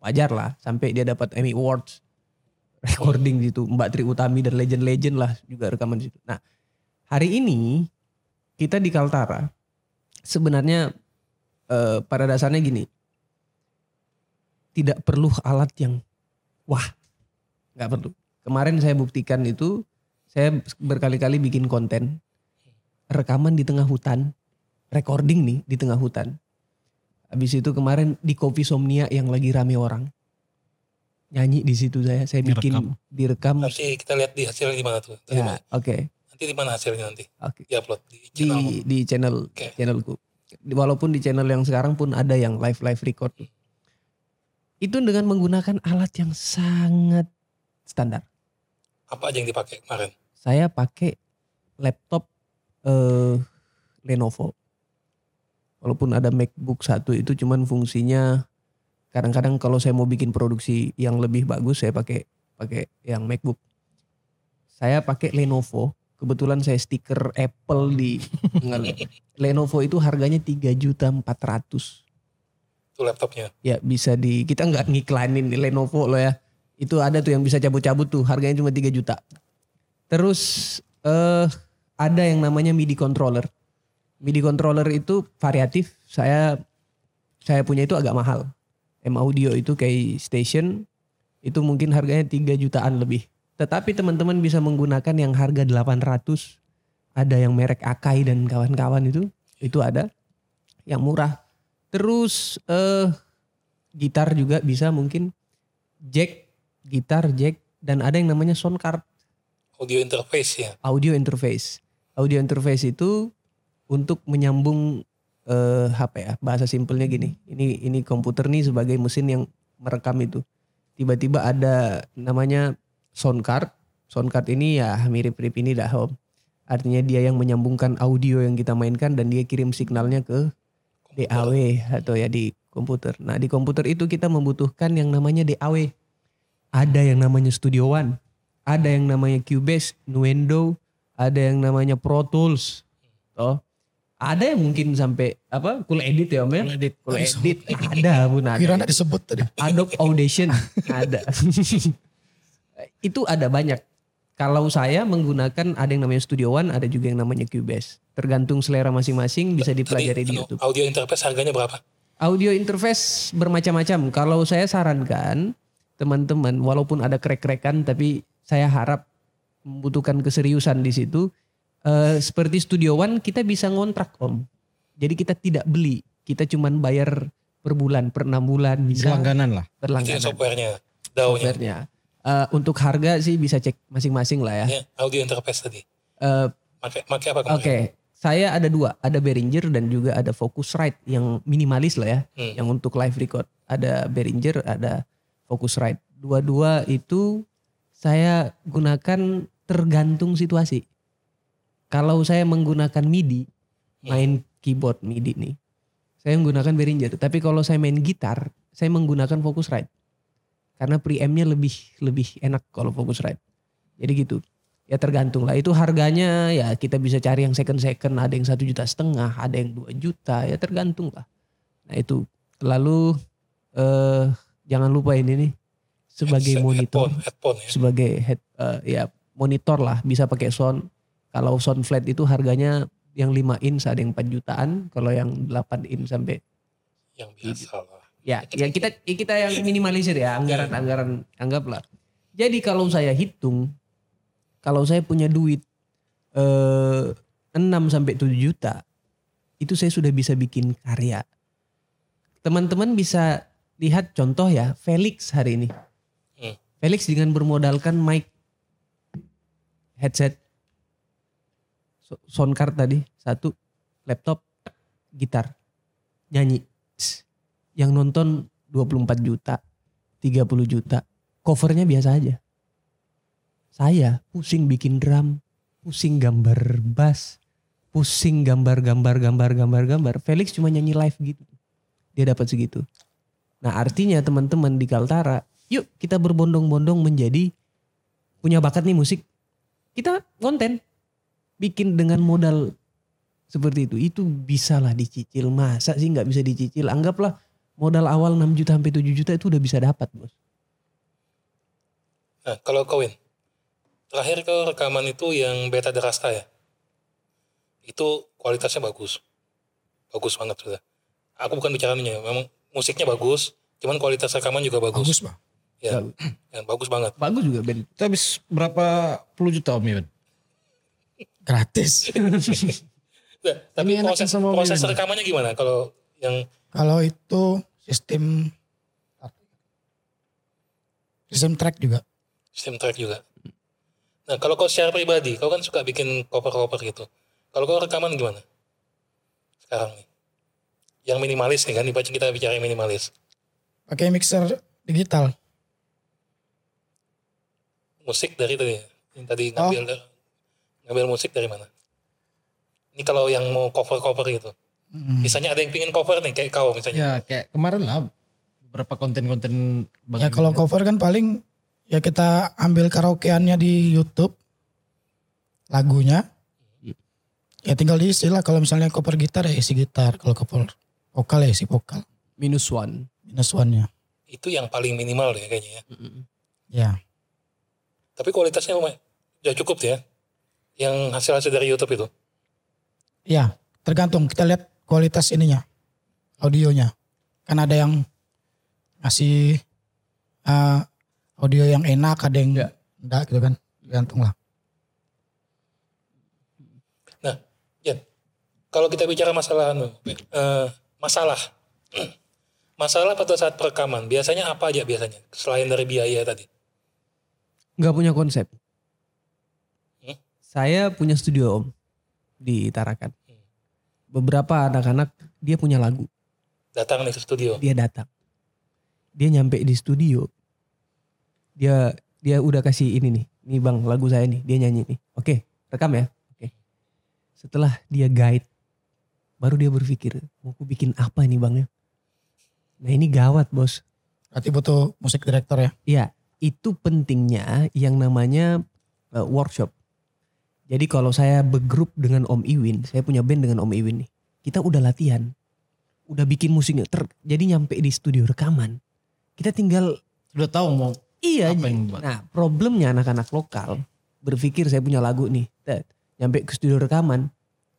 Wajar lah sampai dia dapat Emmy Awards recording di situ. Mbak Tri Utami dan legend-legend lah juga rekaman di situ. Nah, hari ini kita di Kaltara sebenarnya eh, pada dasarnya gini. Tidak perlu alat yang wah, nggak perlu. Kemarin saya buktikan itu, saya berkali-kali bikin konten rekaman di tengah hutan, recording nih di tengah hutan. Habis itu kemarin di Kopi Somnia yang lagi rame orang. Nyanyi di situ saya, saya bikin Direkam. direkam. Nanti kita lihat di hasilnya di mana tuh. Di Ya, oke. Nanti di mana hasilnya nanti? Oke. Diupload di Di channel. di channel Oke. channelku. Walaupun di channel yang sekarang pun ada yang live live record. tuh. Itu dengan menggunakan alat yang sangat standar. Apa aja yang dipakai kemarin? Saya pakai laptop eh, Lenovo. Walaupun ada MacBook satu itu cuman fungsinya kadang-kadang kalau saya mau bikin produksi yang lebih bagus saya pakai pakai yang MacBook. Saya pakai Lenovo. Kebetulan saya stiker Apple di Lenovo itu harganya 3 juta 400 Itu laptopnya. ya bisa di kita nggak ngiklanin di Lenovo loh ya itu ada tuh yang bisa cabut-cabut tuh harganya cuma 3 juta terus eh ada yang namanya MIDI controller MIDI controller itu variatif saya saya punya itu agak mahal M Audio itu kayak station itu mungkin harganya 3 jutaan lebih. Tetapi teman-teman bisa menggunakan yang harga 800 ada yang merek Akai dan kawan-kawan itu itu ada. Yang murah. Terus eh gitar juga bisa mungkin. Jack, gitar, jack dan ada yang namanya sound card, Audio interface ya. audio interface. Audio interface itu untuk menyambung eh apa ya? Bahasa simpelnya gini. Ini ini komputer nih sebagai mesin yang merekam itu. Tiba-tiba ada namanya sound card. Sound card ini ya mirip-mirip ini dah Om. Artinya dia yang menyambungkan audio yang kita mainkan dan dia kirim signalnya ke DAW atau ya di komputer. Nah di komputer itu kita membutuhkan yang namanya DAW. Ada yang namanya Studio One, ada yang namanya Cubase, Nuendo, ada yang namanya Pro Tools. Toh. Ada yang mungkin sampai apa Cool Edit ya Om ya? Cool Edit. Cool Edit ada pun ada. Kira disebut tadi. Adobe Audition ada. itu ada banyak. Kalau saya menggunakan ada yang namanya Studio One, ada juga yang namanya Cubase. Tergantung selera masing-masing bisa dipelajari Tadi, di YouTube. Audio interface harganya berapa? Audio interface bermacam-macam. Kalau saya sarankan teman-teman, walaupun ada krek-krekan, tapi saya harap membutuhkan keseriusan di situ. Eh, seperti Studio One kita bisa ngontrak om. Jadi kita tidak beli, kita cuman bayar per bulan, per enam bulan bisa Langganan lah. Berlangganan. softwarenya, DAW-nya. softwarenya. Eh, untuk harga sih bisa cek masing-masing lah ya. Ya, audio interface tadi. Eh, Pakai pakai apa Oke, kemarin? saya ada dua, ada Behringer dan juga ada Focusrite yang minimalis lah ya, Hmm. yang untuk live record. Ada Behringer, ada Focusrite. Dua-dua itu saya gunakan tergantung situasi. Kalau saya menggunakan MIDI, main keyboard MIDI nih, saya menggunakan Behringer. Tapi kalau saya main gitar, saya menggunakan Focusrite. Karena preampnya lebih lebih enak kalau Focusrite. Jadi gitu. Ya tergantung lah. Itu harganya ya kita bisa cari yang second second ada yang satu juta setengah ada yang dua juta. Ya tergantung lah. Nah itu. Lalu eh jangan lupa ini nih. Sebagai Headset, monitor. Headphone, headphone ya. sebagai head eh, ya monitor lah. Bisa pakai sound kalau sound flat itu harganya yang 5 inch ada yang 4 jutaan. Kalau yang 8 inch sampai Yang biasa lah. ya yang kita ya kita yang minimalisir ya anggaran-anggaran anggaplah. Jadi kalau saya hitung kalau saya punya duit eh 6 sampai 7 juta itu saya sudah bisa bikin karya. Teman-teman bisa lihat contoh ya Felix hari ini. Hmm. Felix dengan bermodalkan mic headset sound card tadi. Satu laptop gitar nyanyi. Yang nonton 24 juta 30 juta. Covernya biasa aja. Saya pusing bikin drum pusing gambar bass pusing gambar-gambar gambar-gambar gambar. Felix cuma nyanyi live gitu. Dia dapat segitu. Nah artinya teman-teman di Kaltara yuk kita berbondong-bondong menjadi punya bakat nih musik. Kita konten bikin dengan modal seperti itu itu bisalah dicicil masa sih nggak bisa dicicil anggaplah modal awal 6 juta sampai 7 juta itu udah bisa dapat bos Nah, kalau kawin, terakhir ke rekaman itu yang beta derasta ya. Itu kualitasnya bagus. Bagus banget sudah. Aku bukan bicaranya, memang musiknya bagus, cuman kualitas rekaman juga bagus. Bagus bang. Ya, ya, bagus banget. bagus juga Ben Itu habis berapa puluh juta Om Iwan? Gratis. Nah, tapi Ini proses, sama proses rekamannya gimana? Kalau yang Kalau itu sistem sistem track juga. sistem track juga. Nah, kalau kau secara pribadi, kau kan suka bikin cover-cover gitu. Kalau kau rekaman gimana? Sekarang nih. Yang minimalis nih kan, dibaca kita bicara yang minimalis. Pakai mixer digital. musik dari tadi yang tadi ngambil ngambil musik dari mana ini kalau yang mau cover cover gitu Hmm. misalnya ada yang pingin cover nih kayak kau misalnya Ya kayak kemarin lah beberapa konten-konten Ya kalau cover kan paling ya kita ambil karaokeannya di YouTube lagunya. Ya tinggal diisi lah kalau misalnya cover gitar ya isi gitar, kalau cover vokal ya isi vokal. minus one Minus one-nya. itu yang paling minimal deh kayaknya ya Ya. tapi kualitasnya lumayan ya cukup ya yang hasil hasil dari YouTube itu Ya, tergantung kita lihat kualitas ininya. Audionya. Kan ada yang ngasih eh, audio yang enak, ada yang Ya. enggak gitu kan. Tergantung lah. nah ya kalau kita bicara masalah anu, eh, masalah masalah pada saat perekaman biasanya apa aja biasanya selain dari biaya tadi nggak punya konsep? Saya punya studio om di Tarakan. Beberapa anak-anak dia punya lagu. Datang nih ke studio. Dia datang. Dia nyampe di studio. Dia dia udah kasih ini nih. Nih bang lagu saya nih. Dia nyanyi nih. Oke rekam ya. Oke. Setelah dia guide, baru dia berpikir, mau aku bikin apa ini bang ya? Nah ini gawat bos. Berarti butuh musik direktor ya. Ya, itu pentingnya yang namanya uh, workshop. Jadi kalau saya bergrup dengan Om Iwin, saya punya band dengan Om Iwin nih. Kita udah latihan, udah bikin musiknya, ter, jadi nyampe di studio rekaman. Kita tinggal Udah tahu mau iya. apa yang buat. Nah problemnya anak-anak lokal berpikir saya punya lagu nih, nyampe ke studio rekaman,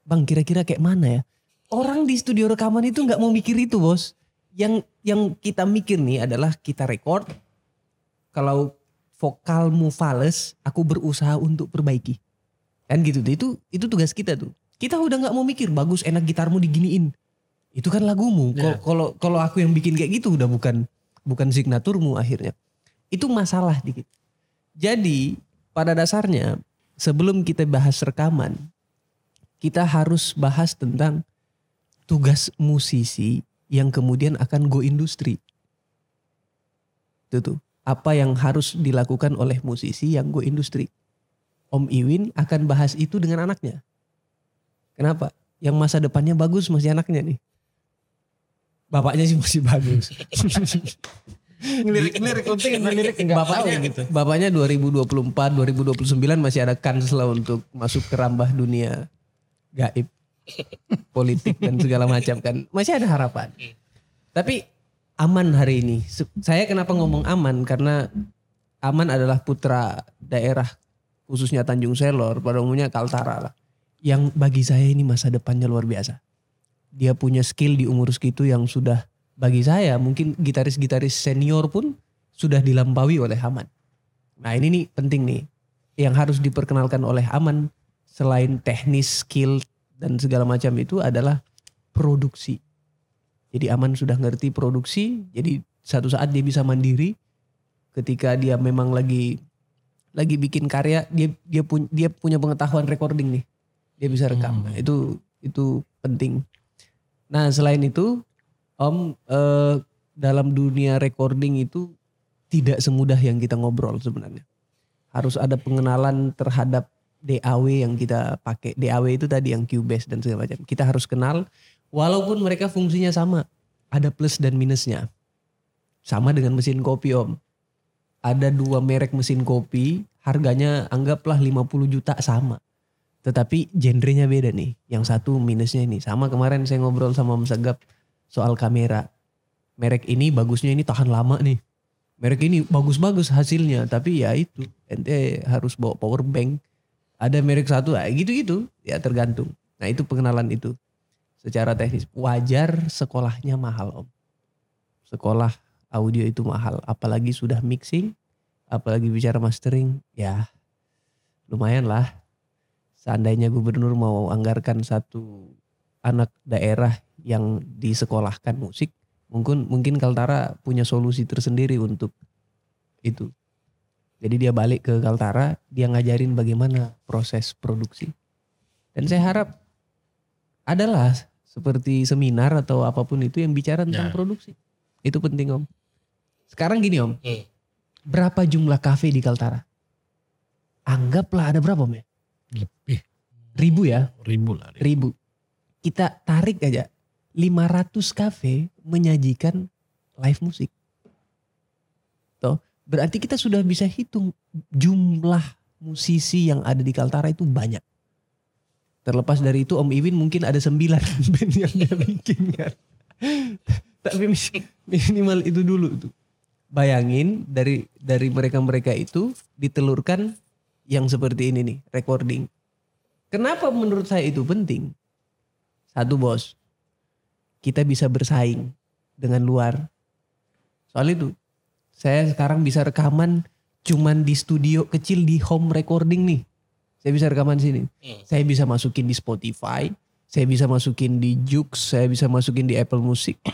bang kira-kira kayak mana ya? Orang di studio rekaman itu nggak mau mikir itu bos. Yang yang kita mikir nih adalah kita record. Kalau vokalmu fales, aku berusaha untuk perbaiki. Kan gitu tuh. Itu itu tugas kita tuh. Kita udah nggak mau mikir bagus enak gitarmu diginiin. Itu kan lagumu. Kalau Iya. kalau kalau aku yang bikin kayak gitu udah bukan bukan signaturmu akhirnya. Itu masalah dikit. Jadi pada dasarnya sebelum kita bahas rekaman, kita harus bahas tentang tugas musisi yang kemudian akan go industri. Itu tuh. Apa yang harus dilakukan oleh musisi yang go industri. Om Iwin akan bahas itu dengan anaknya. Kenapa? Yang masa depannya bagus masih anaknya nih. Bapaknya sih masih bagus. Ngelirik-ngelirik penting ngelirik enggak tahu bapaknya gitu. Bapaknya 2024, 2029 masih ada kans lah untuk masuk ke rambah dunia gaib, politik dan segala macam kan. Masih ada harapan. Tapi aman hari ini. Saya kenapa ngomong aman karena aman adalah putra daerah khususnya Tanjung Selor, pada umumnya Kaltara lah. Yang bagi saya ini masa depannya luar biasa. Dia punya skill di umur segitu yang sudah bagi saya mungkin gitaris-gitaris senior pun sudah dilampaui oleh Aman. Nah ini nih penting nih. Yang harus diperkenalkan oleh Aman selain teknis, skill dan segala macam itu adalah produksi. Jadi Aman sudah ngerti produksi, jadi satu saat dia bisa mandiri ketika dia memang lagi lagi bikin karya, dia dia punya dia punya pengetahuan recording nih. Dia bisa rekam. Nah, itu itu penting. Nah, selain itu Om eh, dalam dunia recording itu tidak semudah yang kita ngobrol sebenarnya. Harus ada pengenalan terhadap DAW yang kita pakai. DAW itu tadi yang Cubase dan segala macam. Kita harus kenal walaupun mereka fungsinya sama. Ada plus dan minusnya. Sama dengan mesin kopi om. Ada dua merek mesin kopi, harganya anggaplah 50 juta sama. Tetapi genrenya beda nih. Yang satu minusnya ini. Sama kemarin saya ngobrol sama Om Segap soal kamera. Merek ini bagusnya ini tahan lama nih. Merek ini bagus-bagus hasilnya. Tapi ya itu. Ente harus bawa power bank. Ada merek satu ah, gitu-gitu. Ya tergantung. Nah itu pengenalan itu. Secara teknis. Wajar sekolahnya mahal om. Sekolah audio itu mahal. Apalagi sudah mixing. Apalagi bicara mastering. Ya lumayan lah. Seandainya gubernur mau anggarkan satu anak daerah yang disekolahkan musik, mungkin mungkin Kaltara punya solusi tersendiri untuk itu. Jadi dia balik ke Kaltara, dia ngajarin bagaimana proses produksi. Dan saya harap adalah seperti seminar atau apa pun itu yang bicara tentang Ya. produksi. Itu penting Om. Sekarang gini Om, Hmm. berapa jumlah kafe di Kaltara? Anggaplah ada berapa Om ya? Lebih Ribu ya? ribu lah. ribu. Kita tarik aja 500 kafe menyajikan live musik. Toh, berarti kita sudah bisa hitung jumlah musisi yang ada di Kaltara itu banyak. Terlepas dari itu Om Iwin mungkin ada sembilan band yang dia bikin kan. Tapi minimal itu dulu tuh. Bayangin dari dari mereka-mereka itu ditelurkan yang seperti ini nih, recording. Kenapa menurut saya itu penting? Satu bos, kita bisa bersaing dengan luar. Soal itu, saya sekarang bisa rekaman cuman di studio kecil di home recording nih. Saya bisa rekaman sini. Hmm. Saya bisa masukin di Spotify, saya bisa masukin di Joox, saya bisa masukin di Apple Music.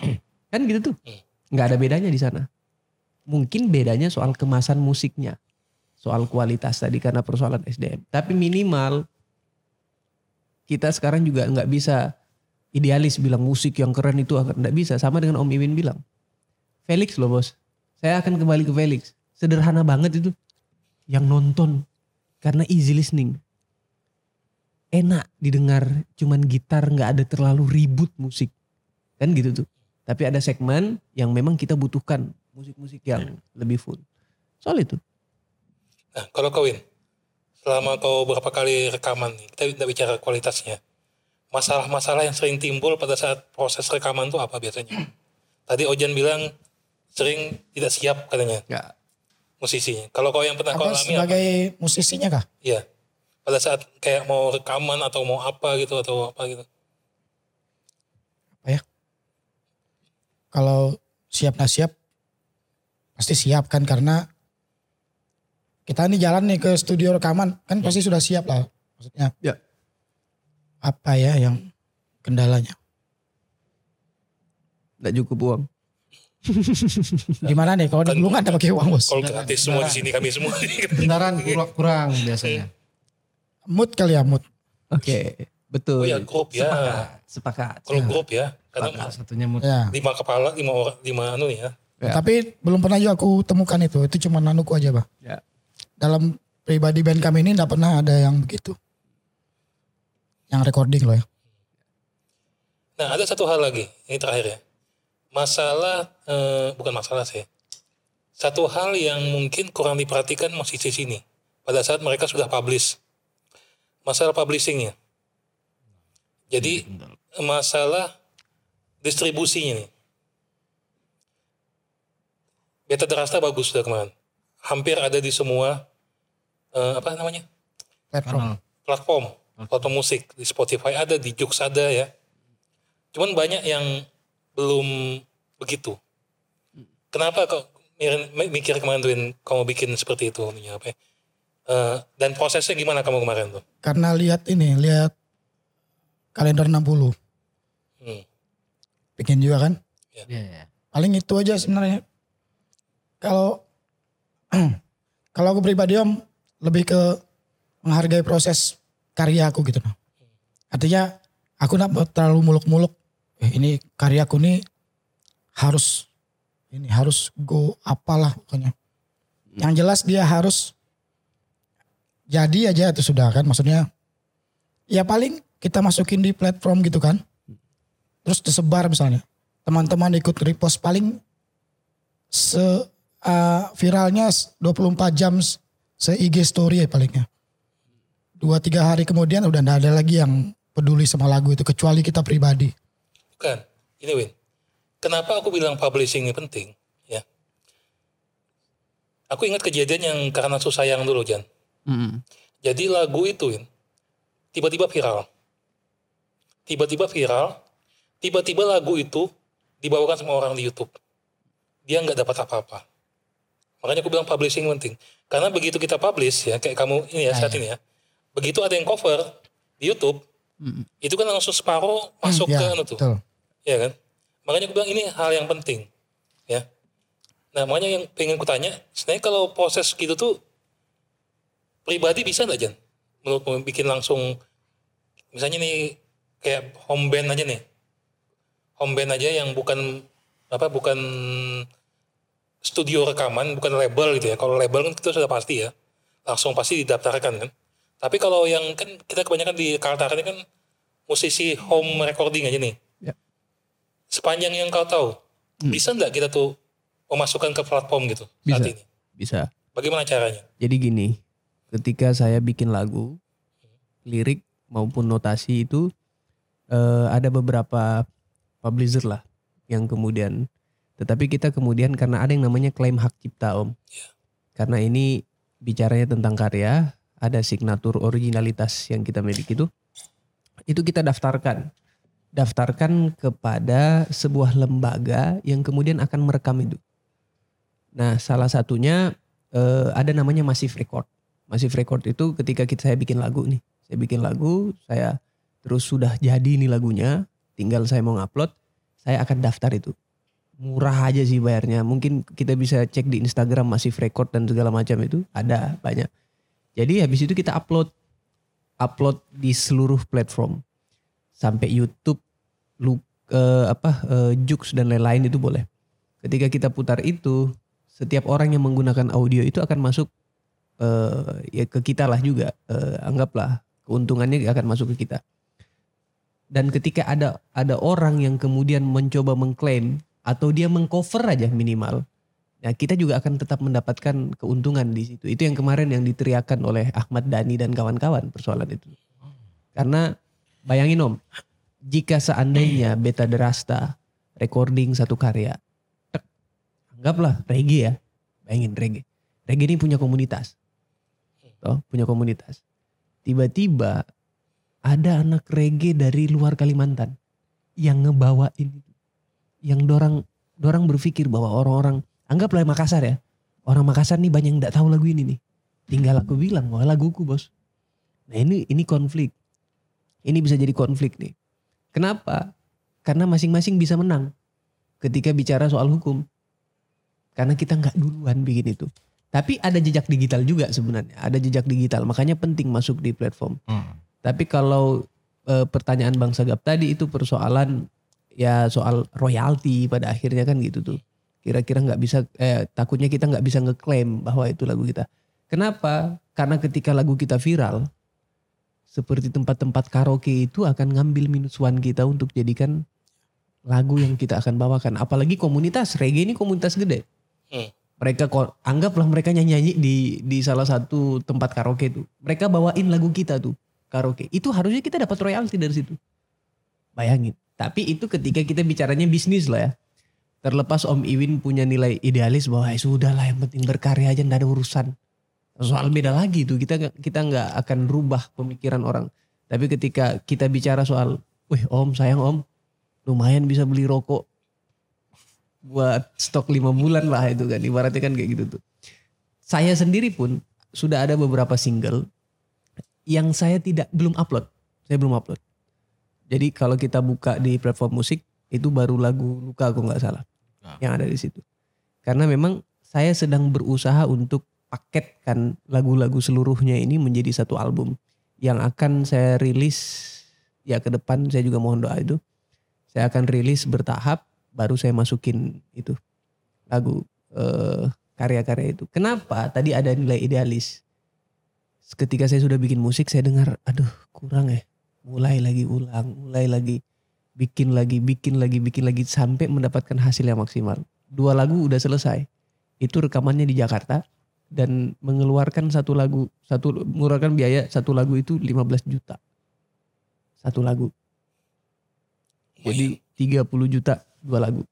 kan gitu tuh. Nggak ada bedanya di sana. Mungkin bedanya soal kemasan musiknya. Soal kualitas tadi karena persoalan SDM. Tapi minimal kita sekarang juga nggak bisa idealis bilang musik yang keren itu akan nggak bisa. Sama dengan Om Iwin bilang. Felix loh bos. Saya akan kembali ke Felix. Sederhana banget itu. Yang nonton. Karena easy listening. enak didengar cuman gitar nggak ada terlalu ribut musik kan gitu tuh tapi ada segmen yang memang kita butuhkan musik-musik yang lebih full soal itu Nah, kalau kau Win, selama kau berapa kali rekaman nih, kita tidak bicara kualitasnya. Masalah-masalah yang sering timbul pada saat proses rekaman itu apa biasanya? Tadi Ojan bilang sering tidak siap katanya nggak musisinya. Kalau kau yang pernah kau Apa alami apa? sebagai musisinya kah? Iya. Pada saat kayak mau rekaman atau mau apa gitu atau apa gitu. Apa ya? Kalau siap nggak siap, pasti siap kan karena kita ini jalan nih ke studio rekaman kan pasti sudah siap lah. Maksudnya Ya. apa ya yang kendalanya? nggak cukup uang Gimana nih kalau dulu kan ada pakai uang bos. Kalau gratis semua di sini kami semua. Kendaraan kurang, kurang biasanya. Mood kali ya mood. oke betul Oh ya grup ya. sepakat Kalau grup ya. Karena Salah satunya mood. Ya. lima kepala, lima orang, lima anu ya. Ya. Tapi belum pernah juga aku temukan itu. Itu cuma nanuku aja bah. ya Dalam pribadi band kami ini tidak pernah ada yang begitu. Yang recording loh ya. Nah ada satu hal lagi, ini terakhir ya. Masalah, eh, bukan masalah sih. Satu hal yang mungkin kurang diperhatikan musisi sini. Pada saat mereka sudah publish. Masalah publishingnya. Jadi masalah distribusinya nih. Beta Derasta bagus sudah kemarin. Hampir ada di semua, eh, apa namanya? Platform. platform platform musik di Spotify ada di Joox ada ya cuman banyak yang belum begitu kenapa kok mikir kemarin tuh kamu bikin seperti itu apa ya? Eh, dan prosesnya gimana kamu kemarin tuh Karena lihat ini, lihat kalender 60. hmm. Bikin juga kan. Iya, iya. Paling itu aja sebenarnya. Kalau kalau aku pribadi om lebih ke menghargai proses karya aku gitu. noh. Artinya aku nggak terlalu muluk-muluk. Eh, ini karyaku nih harus ini harus go apalah pokoknya. Yang jelas dia harus jadi aja itu sudah kan maksudnya. Ya paling kita masukin di platform gitu kan. Terus tersebar misalnya. Teman-teman ikut repost paling se uh, viralnya 24 jam se IG story ya palingnya. Dua tiga hari kemudian udah nggak ada lagi yang peduli sama lagu itu kecuali kita pribadi. bukan ini Win kenapa aku bilang publishing ini penting ya aku ingat kejadian yang karena susah sayang dulu Jan Mm-mm. Jadi lagu itu Win, tiba-tiba viral. Tiba-tiba viral, tiba-tiba lagu itu dibawakan sama orang di YouTube. Dia nggak dapat apa-apa. Makanya aku bilang publishing penting. Karena begitu kita publish ya, kayak kamu ini ya saat ini ya. Begitu ada yang cover di YouTube, Mm-mm. itu kan langsung separuh masuk ya, ke anu tuh. betul. Ya kan? Makanya aku bilang ini hal yang penting. Ya. Nah makanya yang pengen kutanya, sebenarnya kalau proses gitu tuh pribadi bisa nggak Jan? Menurutmu bikin langsung, misalnya nih kayak home band aja nih. Home band aja yang bukan apa bukan studio rekaman, bukan label gitu ya. Kalau label kan itu sudah pasti ya. Langsung pasti didaftarkan kan. Tapi kalau yang kan kita kebanyakan di Kaltara ini kan musisi home recording aja nih. Ya. Sepanjang yang kau tahu, bisa nggak kita tuh memasukkan ke platform gitu Bisa. saat ini? bisa Bagaimana caranya? Jadi gini, ketika saya bikin lagu, lirik maupun notasi itu eh, ada beberapa publisher lah yang kemudian, tetapi kita kemudian karena ada yang namanya klaim hak cipta om, karena ini bicaranya tentang karya, ada signatur originalitas yang kita miliki itu, itu kita daftarkan, daftarkan kepada sebuah lembaga yang kemudian akan merekam itu. Nah salah satunya eh, ada namanya Massive Record. Massive Record itu ketika kita saya bikin lagu nih. Saya bikin lagu, saya terus sudah jadi nih lagunya, tinggal saya mau ngupload, saya akan daftar itu. Murah aja sih bayarnya. Mungkin kita bisa cek di Instagram Massive Record dan segala macam itu ada banyak. Jadi habis itu kita upload upload di seluruh platform. Sampai YouTube, lu eh, apa eh, Joox dan lain-lain itu boleh. Ketika kita putar itu, setiap orang yang menggunakan audio itu akan masuk eh, ya ke kita lah juga. Eh, anggaplah keuntungannya akan masuk ke kita. Dan ketika ada ada orang yang kemudian mencoba mengklaim atau dia mengcover aja minimal, ya kita juga akan tetap mendapatkan keuntungan di situ. Itu yang kemarin yang diteriakan oleh Ahmad Dhani dan kawan-kawan persoalan itu. Karena bayangin om, jika seandainya Beta Derasta recording satu karya, anggaplah reggae ya, bayangin reggae. Reggae ini punya komunitas, toh punya komunitas. Tiba-tiba ada anak reggae dari luar Kalimantan yang ngebawain itu. Yang dorang dorang berpikir bahwa orang-orang anggaplah Makassar ya. Orang Makassar nih banyak yang nggak tahu lagu ini nih. Tinggal aku bilang, wah laguku bos. Nah ini ini konflik. Ini bisa jadi konflik nih. Kenapa? Karena masing-masing bisa menang ketika bicara soal hukum. Karena kita nggak duluan bikin itu. Tapi ada jejak digital juga sebenarnya. Ada jejak digital. Makanya penting masuk di platform. Hmm. Tapi kalau e, pertanyaan Bang Sagap tadi itu persoalan ya soal royalti pada akhirnya kan gitu tuh. Kira-kira nggak bisa eh, takutnya kita nggak bisa ngeklaim bahwa itu lagu kita. Kenapa? Karena ketika lagu kita viral seperti tempat-tempat karaoke itu akan ngambil minus one kita untuk jadikan lagu yang kita akan bawakan. Apalagi komunitas reggae ini komunitas gede. Hmm. Mereka anggaplah mereka nyanyi di di salah satu tempat karaoke itu. Mereka bawain lagu kita tuh karaoke. Itu harusnya kita dapat royalti dari situ. Bayangin. Tapi itu ketika kita bicaranya bisnis lah ya. Terlepas Om Iwin punya nilai idealis bahwa ya sudah lah yang penting berkarya aja nggak ada urusan. Soal beda lagi tuh kita kita nggak akan rubah pemikiran orang. Tapi ketika kita bicara soal, wih Om sayang Om, lumayan bisa beli rokok buat stok lima bulan lah itu kan ibaratnya kan kayak gitu tuh. Saya sendiri pun sudah ada beberapa single yang saya tidak belum upload. Saya belum upload. Jadi kalau kita buka di platform musik itu baru lagu luka aku nggak salah Ah. yang ada di situ. Karena memang saya sedang berusaha untuk paketkan lagu-lagu seluruhnya ini menjadi satu album yang akan saya rilis ya ke depan saya juga mohon doa itu. Saya akan rilis bertahap baru saya masukin itu lagu eh, karya-karya itu. Kenapa? Tadi ada nilai idealis. Ketika saya sudah bikin musik saya dengar aduh kurang ya. Mulai lagi ulang, mulai lagi bikin lagi, bikin lagi, bikin lagi sampai mendapatkan hasil yang maksimal. Dua lagu udah selesai. Itu rekamannya di Jakarta dan mengeluarkan satu lagu, satu mengeluarkan biaya satu lagu itu 15 juta. Satu lagu. Jadi 30 juta dua lagu.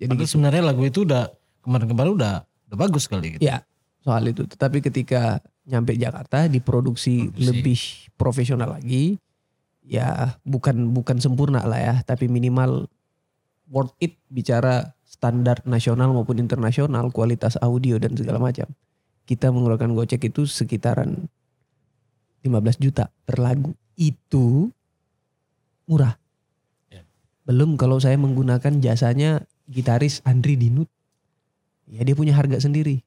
Jadi Padahal sebenarnya lagu itu udah kemarin-kemarin udah udah bagus kali gitu. Ya, soal itu. Tetapi ketika nyampe Jakarta diproduksi Produksi. lebih profesional lagi, ya bukan bukan sempurna lah ya, tapi minimal worth it bicara standar nasional maupun internasional, kualitas audio dan segala macam. Kita mengeluarkan gocek itu sekitaran 15 juta per lagu. Itu murah. Ya. Belum kalau saya menggunakan jasanya gitaris Andri Dinut. Ya dia punya harga sendiri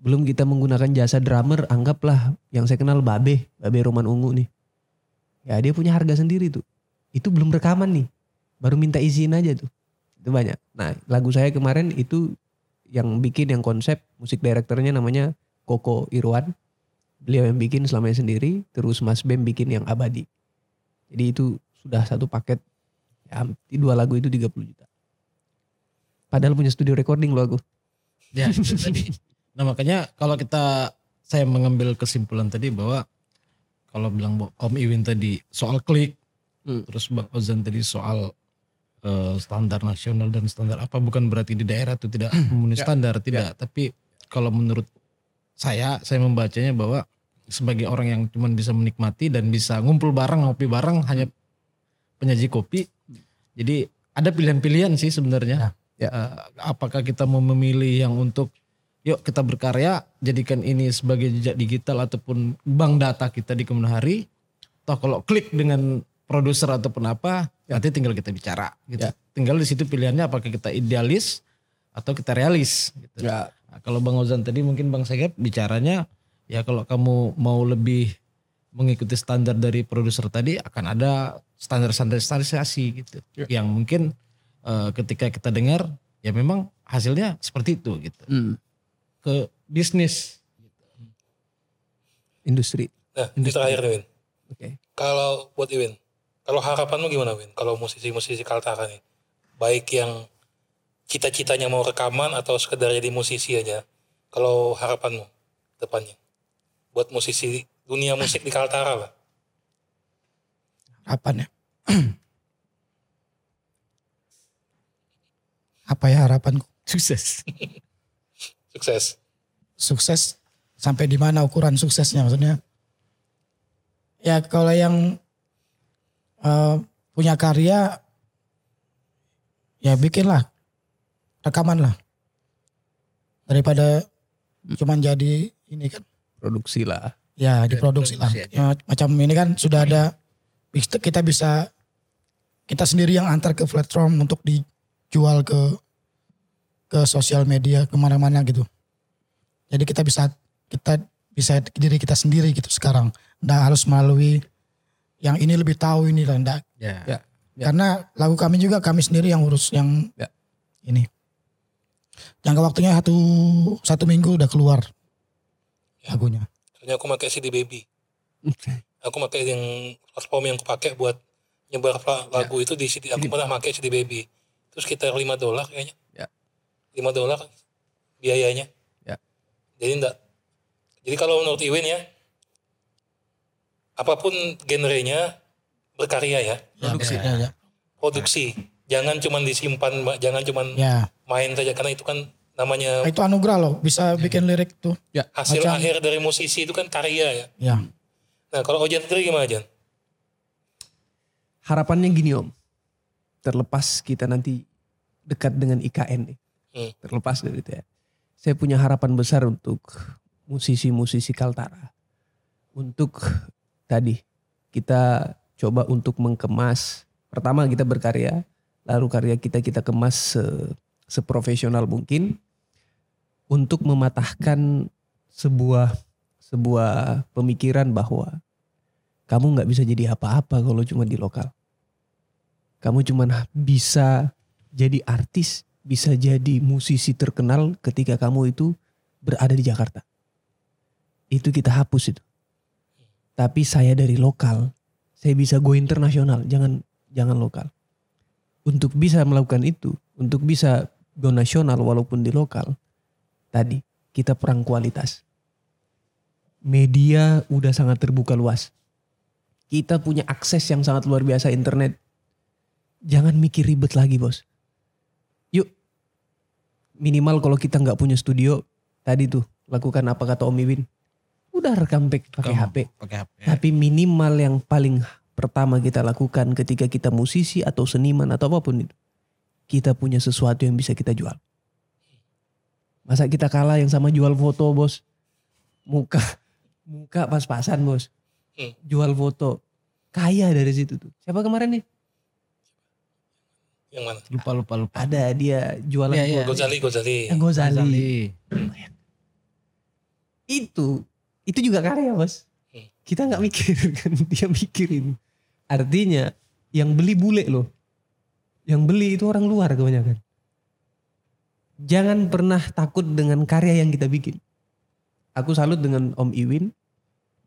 belum kita menggunakan jasa drummer, anggaplah yang saya kenal Babe, Babe Roman Ungu nih. Ya dia punya harga sendiri tuh. Itu belum rekaman nih. Baru minta izin aja tuh. Itu banyak. Nah lagu saya kemarin itu yang bikin yang konsep musik direkturnya namanya Koko Irwan. Beliau yang bikin selamanya sendiri. Terus Mas Bem bikin yang abadi. Jadi itu sudah satu paket. Ya, dua lagu itu 30 juta. Padahal punya studio recording loh aku. Ya, itu tadi. Nah makanya kalau kita saya mengambil kesimpulan tadi bahwa kalau bilang Om Iwin tadi soal klik, Hmm. terus Bang Ozan tadi soal eh, standar nasional dan standar apa bukan berarti di daerah itu tidak memenuhi standar tidak, tapi kalau menurut saya saya membacanya bahwa sebagai orang yang cuma bisa menikmati dan bisa ngumpul bareng ngopi bareng hanya penyaji kopi, jadi ada pilihan-pilihan sih sebenarnya. Ya. Eh, apakah kita mau memilih yang untuk yuk kita berkarya jadikan ini sebagai jejak digital ataupun bank data kita di kemudian hari toh kalau klik dengan produser ataupun apa nanti tinggal kita bicara gitu Ya. tinggal di situ pilihannya apakah kita idealis atau kita realis gitu. Ya. Nah, kalau Bang Ozan tadi mungkin Bang Segep bicaranya ya kalau kamu mau lebih mengikuti standar dari produser tadi akan ada standar-standar standarisasi gitu yang mungkin eh, ketika kita dengar ya memang hasilnya seperti itu gitu Hmm. Ke bisnis Industri. Nah, ini terakhir Win. Oke. Kalau buat Iwin, kalau harapanmu gimana Win? Kalau musisi-musisi Kaltara nih, baik yang cita-citanya mau rekaman atau sekedar jadi musisi aja. Kalau harapanmu depannya, buat musisi dunia musik di Kaltara lah. Harapan ya. Apa ya harapanku? Sukses. Sukses. Sukses sampai di mana ukuran suksesnya maksudnya? Ya kalau yang eh, punya karya ya bikinlah rekaman lah daripada cuman jadi ini kan Produksi lah. ya diproduksi lah ya, macam ini kan sudah ada kita bisa kita sendiri yang antar ke platform untuk dijual ke ke sosial media ke mana-mana gitu jadi kita bisa kita bisa diri kita sendiri gitu sekarang nggak harus melalui yang ini lebih tahu ini lah nggak Ya. Ya. karena lagu kami juga kami sendiri yang urus yang Ya. ini jangka waktunya satu satu minggu udah keluar lagunya Soalnya aku pakai CD Baby. Aku pakai yang platform yang aku pakai buat nyebar lagu itu di CD. Aku pernah pakai CD Baby. Itu sekitar 5 dolar kayaknya. Ya. 5 dolar biayanya. Ya. Jadi enggak. Jadi kalau menurut Iwin ya, apa pun genrenya berkarya ya, produksi ya, ya. produksi. Jangan cuman disimpan, Mbak. jangan cuman ya. main saja karena itu kan namanya itu anugerah loh bisa bikin lirik tuh hasil macam- akhir dari musisi itu kan karya ya. ya Nah, kalau Ojan sendiri gimana, Jan? Harapannya gini om. Terlepas kita nanti dekat dengan IKN nih. Terlepas dari itu ya. Saya punya harapan besar untuk musisi-musisi Kaltara. Untuk tadi kita coba untuk mengkemas. Pertama kita berkarya. Lalu karya kita kita kemas se- seprofesional mungkin. Untuk mematahkan sebuah sebuah pemikiran bahwa kamu nggak bisa jadi apa-apa kalau cuma di lokal. Kamu cuma bisa jadi artis, bisa jadi musisi terkenal ketika kamu itu berada di Jakarta. Itu kita hapus itu. Tapi saya dari lokal, saya bisa go internasional, jangan jangan lokal. Untuk bisa melakukan itu, untuk bisa go nasional walaupun di lokal, tadi kita perang kualitas. Media udah sangat terbuka luas kita punya akses yang sangat luar biasa internet. Jangan mikir ribet lagi bos. Minimal kalau kita nggak punya studio tadi tuh lakukan apa kata Om Iwin. Udah rekam pakai. HP. Pakai HP. Tapi minimal yang paling pertama kita lakukan ketika kita musisi atau seniman atau apa pun itu. Kita punya sesuatu yang bisa kita jual. Masa kita kalah yang sama jual foto bos. Muka muka pas-pasan bos. Hmm. Jual foto. Kaya dari situ tuh. Siapa kemarin nih? Yang mana? Lupa lupa lupa. Ada dia jualan iya. foto. Gozali, Gozali. Eh, Gozali. Azali. Itu itu juga karya bos. Hmm. Kita nggak mikir kan dia mikirin. Artinya yang beli bule loh. Yang beli itu orang luar kebanyakan. Jangan pernah takut dengan karya yang kita bikin. Aku salut dengan Om Iwin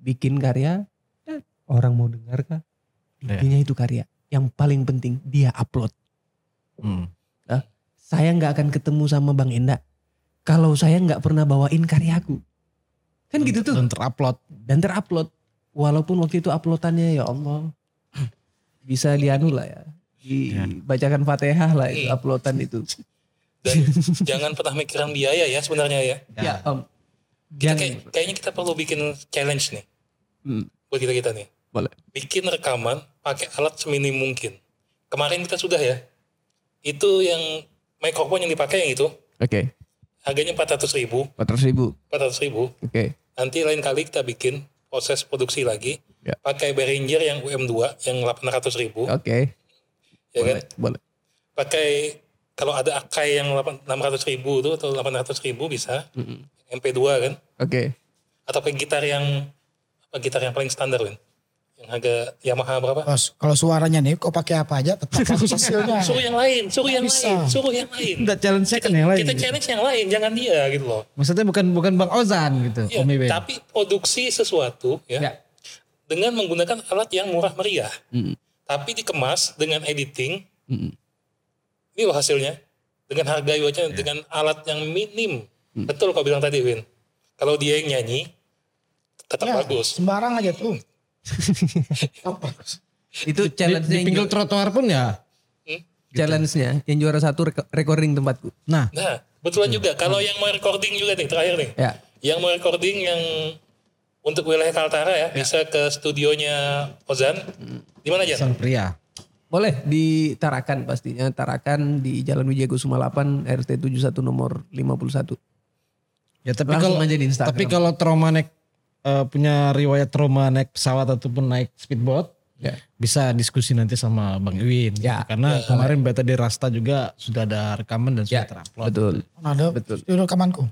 bikin karya, eh, orang mau dengar kah? Iya. Intinya itu karya. Yang paling penting dia upload. Hmm. Saya nggak akan ketemu sama Bang Enda kalau saya nggak pernah bawain karyaku. Kan gitu tuh Dan terupload. dan terupload walaupun waktu itu uploadannya ya Allah bisa dianu lah ya dibacakan fatihah lah itu uploadan itu Dan jangan pernah mikiran biaya ya sebenarnya ya. ya om Kita kayak, kayaknya kita perlu bikin challenge nih Hmm, buat kita kita nih. boleh Bikin rekaman pakai alat seminim mungkin. Kemarin kita sudah ya. Itu yang mikrofon yang dipakai yang itu oke harganya 400 ribu. empat ratus ribu 400 ribu. oke Nanti lain kali kita bikin proses produksi lagi. Ya. Pakai Behringer yang UM2 yang 800 ribu. oke ya kan? boleh boleh Pakai kalau ada Akai yang 800 ribu tuh atau 800 ribu bisa. Mm-mm. MP2 kan. oke Atau pakai gitar yang apa gitar yang paling standar kan. Harga Yamaha berapa? Kalau, kalau suaranya nih kok pakai apa aja tetap bagus hasilnya. Suruh yang lain, suruh yang Bisa. lain, suruh yang lain. Enggak challenge second yang lain. Kita challenge yang lain, jangan dia gitu loh. Maksudnya bukan bukan Bang Ozan gitu. Ya, Om Iben. tapi produksi sesuatu ya, Ya. dengan menggunakan alat yang murah meriah. Mm. Tapi dikemas dengan editing. Mm. Ini loh hasilnya. Dengan harga aja dengan alat yang minim. Mm. Betul kau bilang tadi Win. Kalau dia yang nyanyi tetap Ya, bagus. Sembarang aja tuh. Itu Di, challenge-nya di pinggir ju- trotoar pun ya. challenge-nya yang juara satu reko- recording tempatku. Nah, Nah, betulan juga. Kalau yang mau recording juga nih terakhir nih. Ya. Yang mau recording yang untuk wilayah Kaltara ya, bisa ke studionya Ozan. Di mana aja? sang pria. Boleh di Tarakan pastinya. Tarakan di Jalan Wijaya Kusuma 8 RT 71 nomor 51. Ya tapi Langsung kalau aja di Instagram. tapi kalau trauma eh, punya riwayat trauma naik pesawat ataupun naik speedboat, Ya. bisa diskusi nanti sama Bang Iwin. Ya. Karena kemarin beta di Rasta juga sudah ada rekaman dan sudah Ya, terupload. Betul. Ada Betul. studio rekamanku.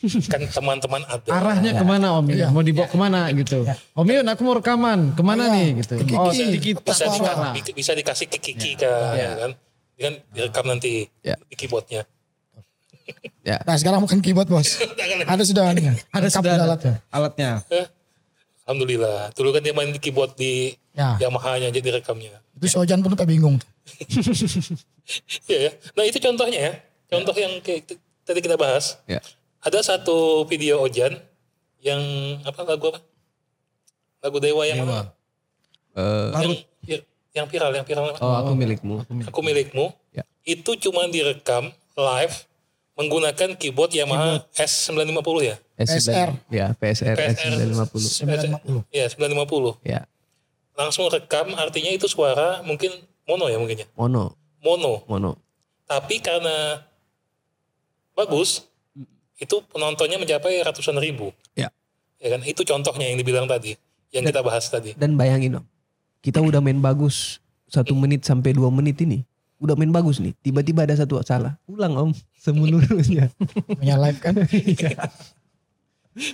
Kan teman-teman ada. Arahnya ke mana Om Iwin? Mau dibawa ke mana gitu? Om Iwin aku mau rekaman, ke mana nih gitu? Ke Oh, kita bisa, suara. dika- bisa dikasih ke Kiki kan, ya kan? Dia kan direkam nanti Ya. di keyboardnya. Ya. Nah sekarang bukan keyboard bos. Ada sudah nih. Ada Lengkap sudah ada alatnya. alatnya. Eh, Alhamdulillah. Dulu kan dia main di keyboard di Ya. Yamaha-nya aja direkamnya. Itu si Ojan pun tak bingung. tuh. Iya ya. Nah itu contohnya ya. Contoh yang kayak t- tadi kita bahas. Ya. Ada satu video Ojan yang apa lagu apa? Lagu Dewa yang mana? Eh, Yang, ya- yang viral, yang viral. apa? oh aku milikmu. Aku milikmu. Ya. Itu cuma direkam live menggunakan keyboard Yamaha S950 ya. PSR. Ya, PSR, PSR. S950. 950. Ya 950. Ya, Langsung rekam artinya itu suara mungkin mono ya mungkin ya. mono, Mono. mono. Tapi karena bagus, itu penontonnya mencapai ratusan ribu. Ya. Ya kan? Itu contohnya yang dibilang tadi, yang kita bahas tadi. Dan bayangin om, kita udah main bagus satu menit sampai dua menit ini. Udah main bagus nih, tiba-tiba ada satu salah. Ulang om, semeluruhnya. Punya live kan.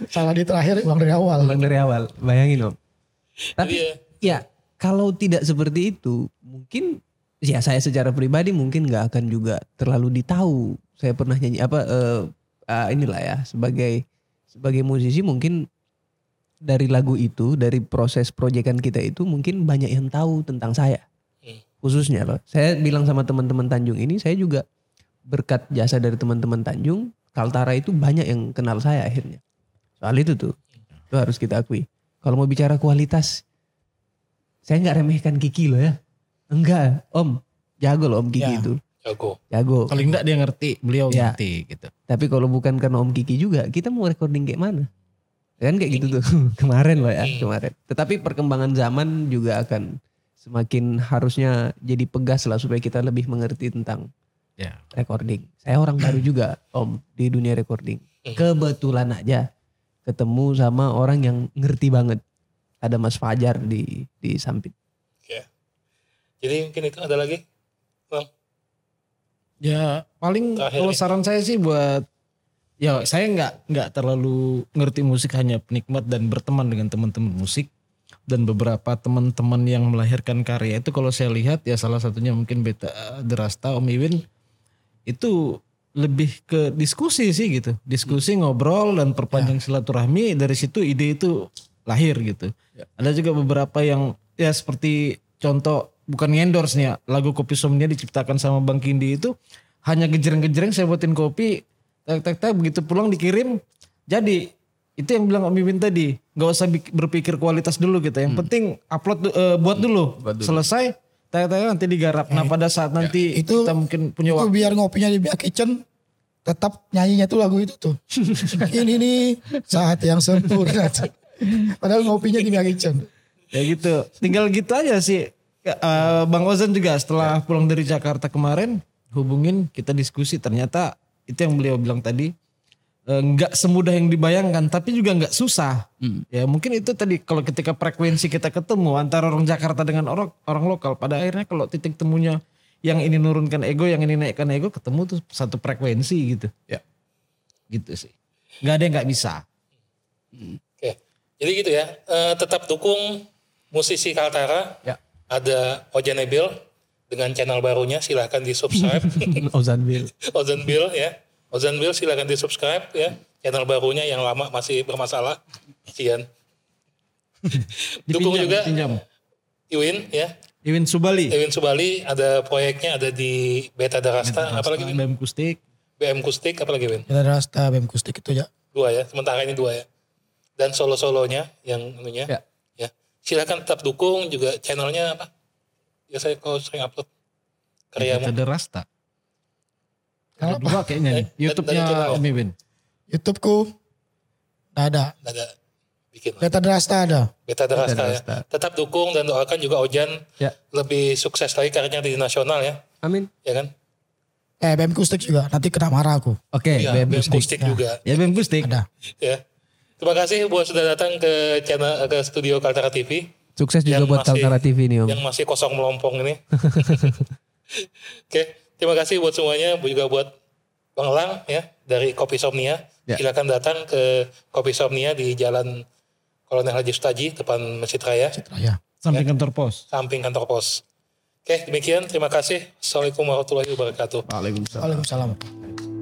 Salah di terakhir ulang dari awal. Ulang dari awal, bayangin om. Tapi Jadi ya, kalau tidak seperti itu, mungkin ya saya secara pribadi mungkin nggak akan juga terlalu ditahu. Saya pernah nyanyi apa eh, ah, inilah ya sebagai sebagai musisi mungkin dari lagu itu, dari proses proyekan kita itu mungkin banyak yang tahu tentang saya. Khususnya loh. Saya bilang sama teman-teman Tanjung ini saya juga berkat jasa dari teman-teman Tanjung, Kaltara itu banyak yang kenal saya akhirnya. Soal itu tuh. Itu harus kita akui. Kalau mau bicara kualitas saya nggak remehkan Kiki loh ya. Enggak, Om. Jago loh Om Kiki Ya. itu. jago. Jago. Paling enggak dia ngerti, beliau Ya. ngerti gitu. Tapi kalau bukan karena Om Kiki juga, kita mau recording kayak mana? Kan kayak gitu tuh. kemarin loh ya, kemarin. Tetapi perkembangan zaman juga akan semakin harusnya jadi pegas lah supaya kita lebih mengerti tentang Ya. recording. Saya orang baru juga Om di dunia recording. Kebetulan aja ketemu sama orang yang ngerti banget. Ada Mas Fajar di di samping. Jadi mungkin itu ada lagi. Bang. Ya paling kalau saran saya sih buat ya saya nggak nggak terlalu ngerti musik hanya penikmat dan berteman dengan teman-teman musik dan beberapa teman-teman yang melahirkan karya itu kalau saya lihat ya salah satunya mungkin Beta Derasta Om Iwin itu lebih ke diskusi sih gitu. Diskusi ngobrol dan perpanjang silaturahmi dari situ ide itu lahir gitu. Ada juga beberapa yang ya seperti contoh bukan endorse nih ya lagu kopi somnia diciptakan sama Bang Kindi itu hanya gejreng-gejreng saya buatin kopi tek tek tek begitu pulang dikirim jadi itu yang bilang Om Iwin tadi nggak usah berpikir kualitas dulu gitu yang penting upload du- eh, buat dulu. Selesai tek nanti digarap. Nah pada saat nanti Itu- kita mungkin punya Itu waktu. biar ngopinya di Bia Kitchen tetap nyanyinya tuh lagu itu tuh. Ini nih saat yang sempurna. Padahal ngopinya di Bia Kitchen. ya gitu. Tinggal gitu aja sih. Ya, eh, Bang Ozan juga setelah pulang dari Jakarta kemarin hubungin kita diskusi. Ternyata itu yang beliau bilang tadi eh, nggak semudah yang dibayangkan tapi juga nggak susah ya mungkin itu tadi kalau ketika frekuensi kita ketemu antara orang Jakarta dengan orang orang lokal pada akhirnya kalau titik temunya yang ini nurunkan ego yang ini naikkan ego ketemu tuh satu frekuensi gitu Ya. gitu sih nggak ada yang nggak bisa Oke. Jadi gitu ya. Eh, tetap dukung musisi Kaltara. Ya. Ada Ojan Nabil dengan channel barunya silahkan di subscribe. Ozan Bill. Ozan Bill ya. Ozan Bill silahkan di subscribe ya. Channel barunya yang lama masih bermasalah. Kasihan. Dukung juga dipinjam. Iwin ya. Iwin Subali. Iwin Subali ada proyeknya ada di Beta Darasta, apalagi Win? BM Kustik. BM Kustik, apalagi Win? Kita rasta BEM Kustik itu ya. Dua ya, sementara ini dua ya. Dan solo-solonya yang ininya. Ya. Ya. Silakan tetap dukung juga channelnya apa? Ya saya kalau sering upload karyamu. Ada Rasta. Ada Apa? dua kayaknya nih. Eh, YouTube-nya. Om Iwin. YouTubeku nggak ada. Ada bikin. Beta Rasta ada. Beta Darasta ya. Tetap dukung dan doakan juga Ojan Ya. lebih sukses lagi karirnya di nasional ya. Amin. Ya kan? Eh BEM Kustik juga. Nanti kena marah aku. Oke, Ya, BM BEM Kustik. Kustik juga. Ya BM Kustik. Ada. Ya. Terima kasih buat sudah datang ke channel ke studio Kaltara TV Sukses juga Yang buat masih- Kaltara TV nih Om. yang masih kosong melompong ini. Oke, terima kasih buat semuanya, juga buat Bang Lang ya dari Kopi Somnia. Ya. Silakan datang ke Kopi Somnia di Jalan Kolonel Haji Sutaji depan Masjid Raya, Ya. Samping kantor pos. samping kantor pos. Oke, demikian. Terima kasih. Assalamualaikum warahmatullahi wabarakatuh. Waalaikumsalam. Waalaikumsalam.